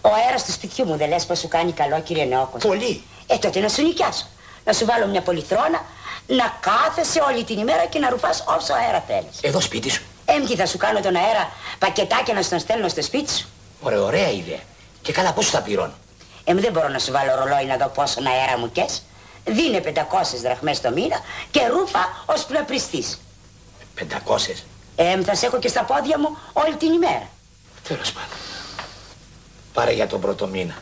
Ο αέρας του σπιτιού μου δεν λες πως σου κάνει καλό, κύριε Νεόκος. Πολύ. Ε, τότε να σου νοικιάσω. Να σου βάλω μια πολυθρόνα, να κάθεσαι όλη την ημέρα και να ρουφάς όσο αέρα θέλεις. Εδώ σπίτι σου. Εμ, τι θα σου κάνω τον αέρα, πακετάκια να σου τον στέλνω στο σπίτι σου. Ωραία, ωραία ιδέα. Και καλά πόσο θα πληρώνω; Εμ, δεν μπορώ να σου βάλω ρολόι να δω πόσο αέρα μου κες. Δίνε 500 δραχμές το μήνα και ρούφα ώσπου να πριστείς. 500. Εμ, θα σε έχω και στα πόδια μου όλη την ημέρα. Τέλος πάντων. Πάρε για τον πρώτο μήνα.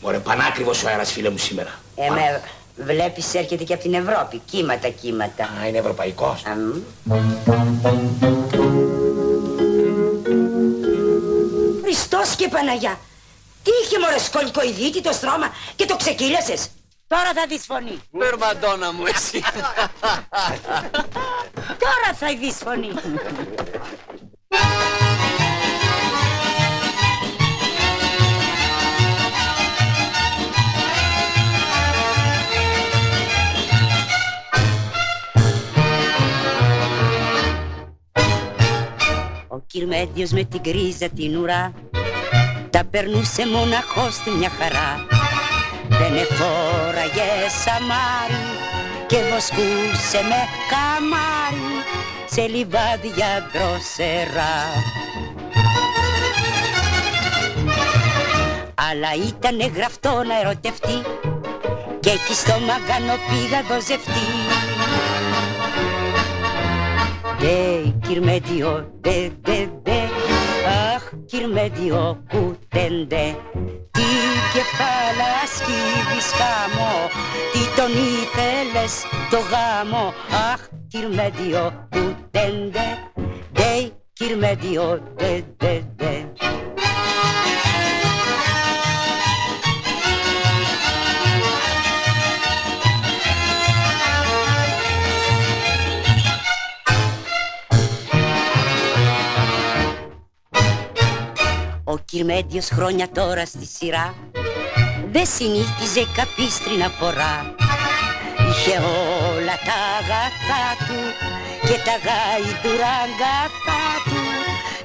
Μωρέ, πανάκριβος ο αέρας φίλε μου σήμερα. Ε, με βλέπεις έρχεται και από την Ευρώπη. Κύματα, κύματα. Α, είναι ευρωπαϊκός. Αμ. Χριστός και Παναγιά. Τι είχε μωρέ σκολκοειδίτη το στρώμα και το ξεκύλιασες. Τώρα θα δεις φωνή. Περμαντόνα μου εσύ. Τώρα θα δεις φωνή. Ο Κυρμέντιος με την κρίζα την ουρά. Τα περνούσε μοναχός του μια χαρά. Δεν εφόραγε σαμάρι Και βοσκούσε με καμάρι Σε λιβάδια δροσερά Αλλά ήτανε γραφτό να ερωτευτεί Και εκεί στο μαγκάνο πήγα δοζευτεί Δε, κυρμέντιο, δε, δε, δε. Αχ, κυρμέντιο, κουτέντε Τι κεφάλα σκύβεις χάμω Τι τον ήθελες το γάμο. Αχ, κυρμέντιο, κουτέντε Δε, κυρμέντιο, δε, δε, δε. Κυρμέντιος χρόνια τώρα στη σειρά. Δεν συνήθιζε καπίστρινα φορά Είχε όλα τα αγαθά του Και τα γαϊδουρά αγκαθά του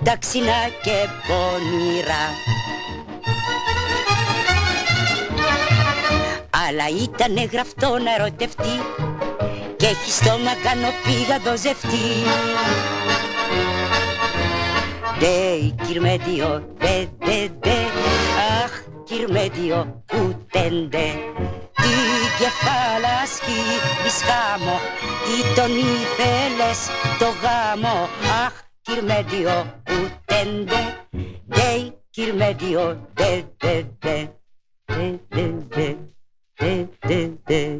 Ταξινά και πονηρά. Αλλά ήτανε γραφτό να ερωτευτεί Και έχει στόμα κανοπήγαδο ζευτή Δε, κυρμέντιο, δε, δε, δε. Αχ, κυρμέντιο, κουτέντε Τι κεφάλασκι βυσχάμω Τι τον ήθελες το γάμο. Αχ, κυρμέντιο, κουτέντε Δε, κυρμέντιο, δε, δε, δε. Δε, δε, δε, δε, δε, δε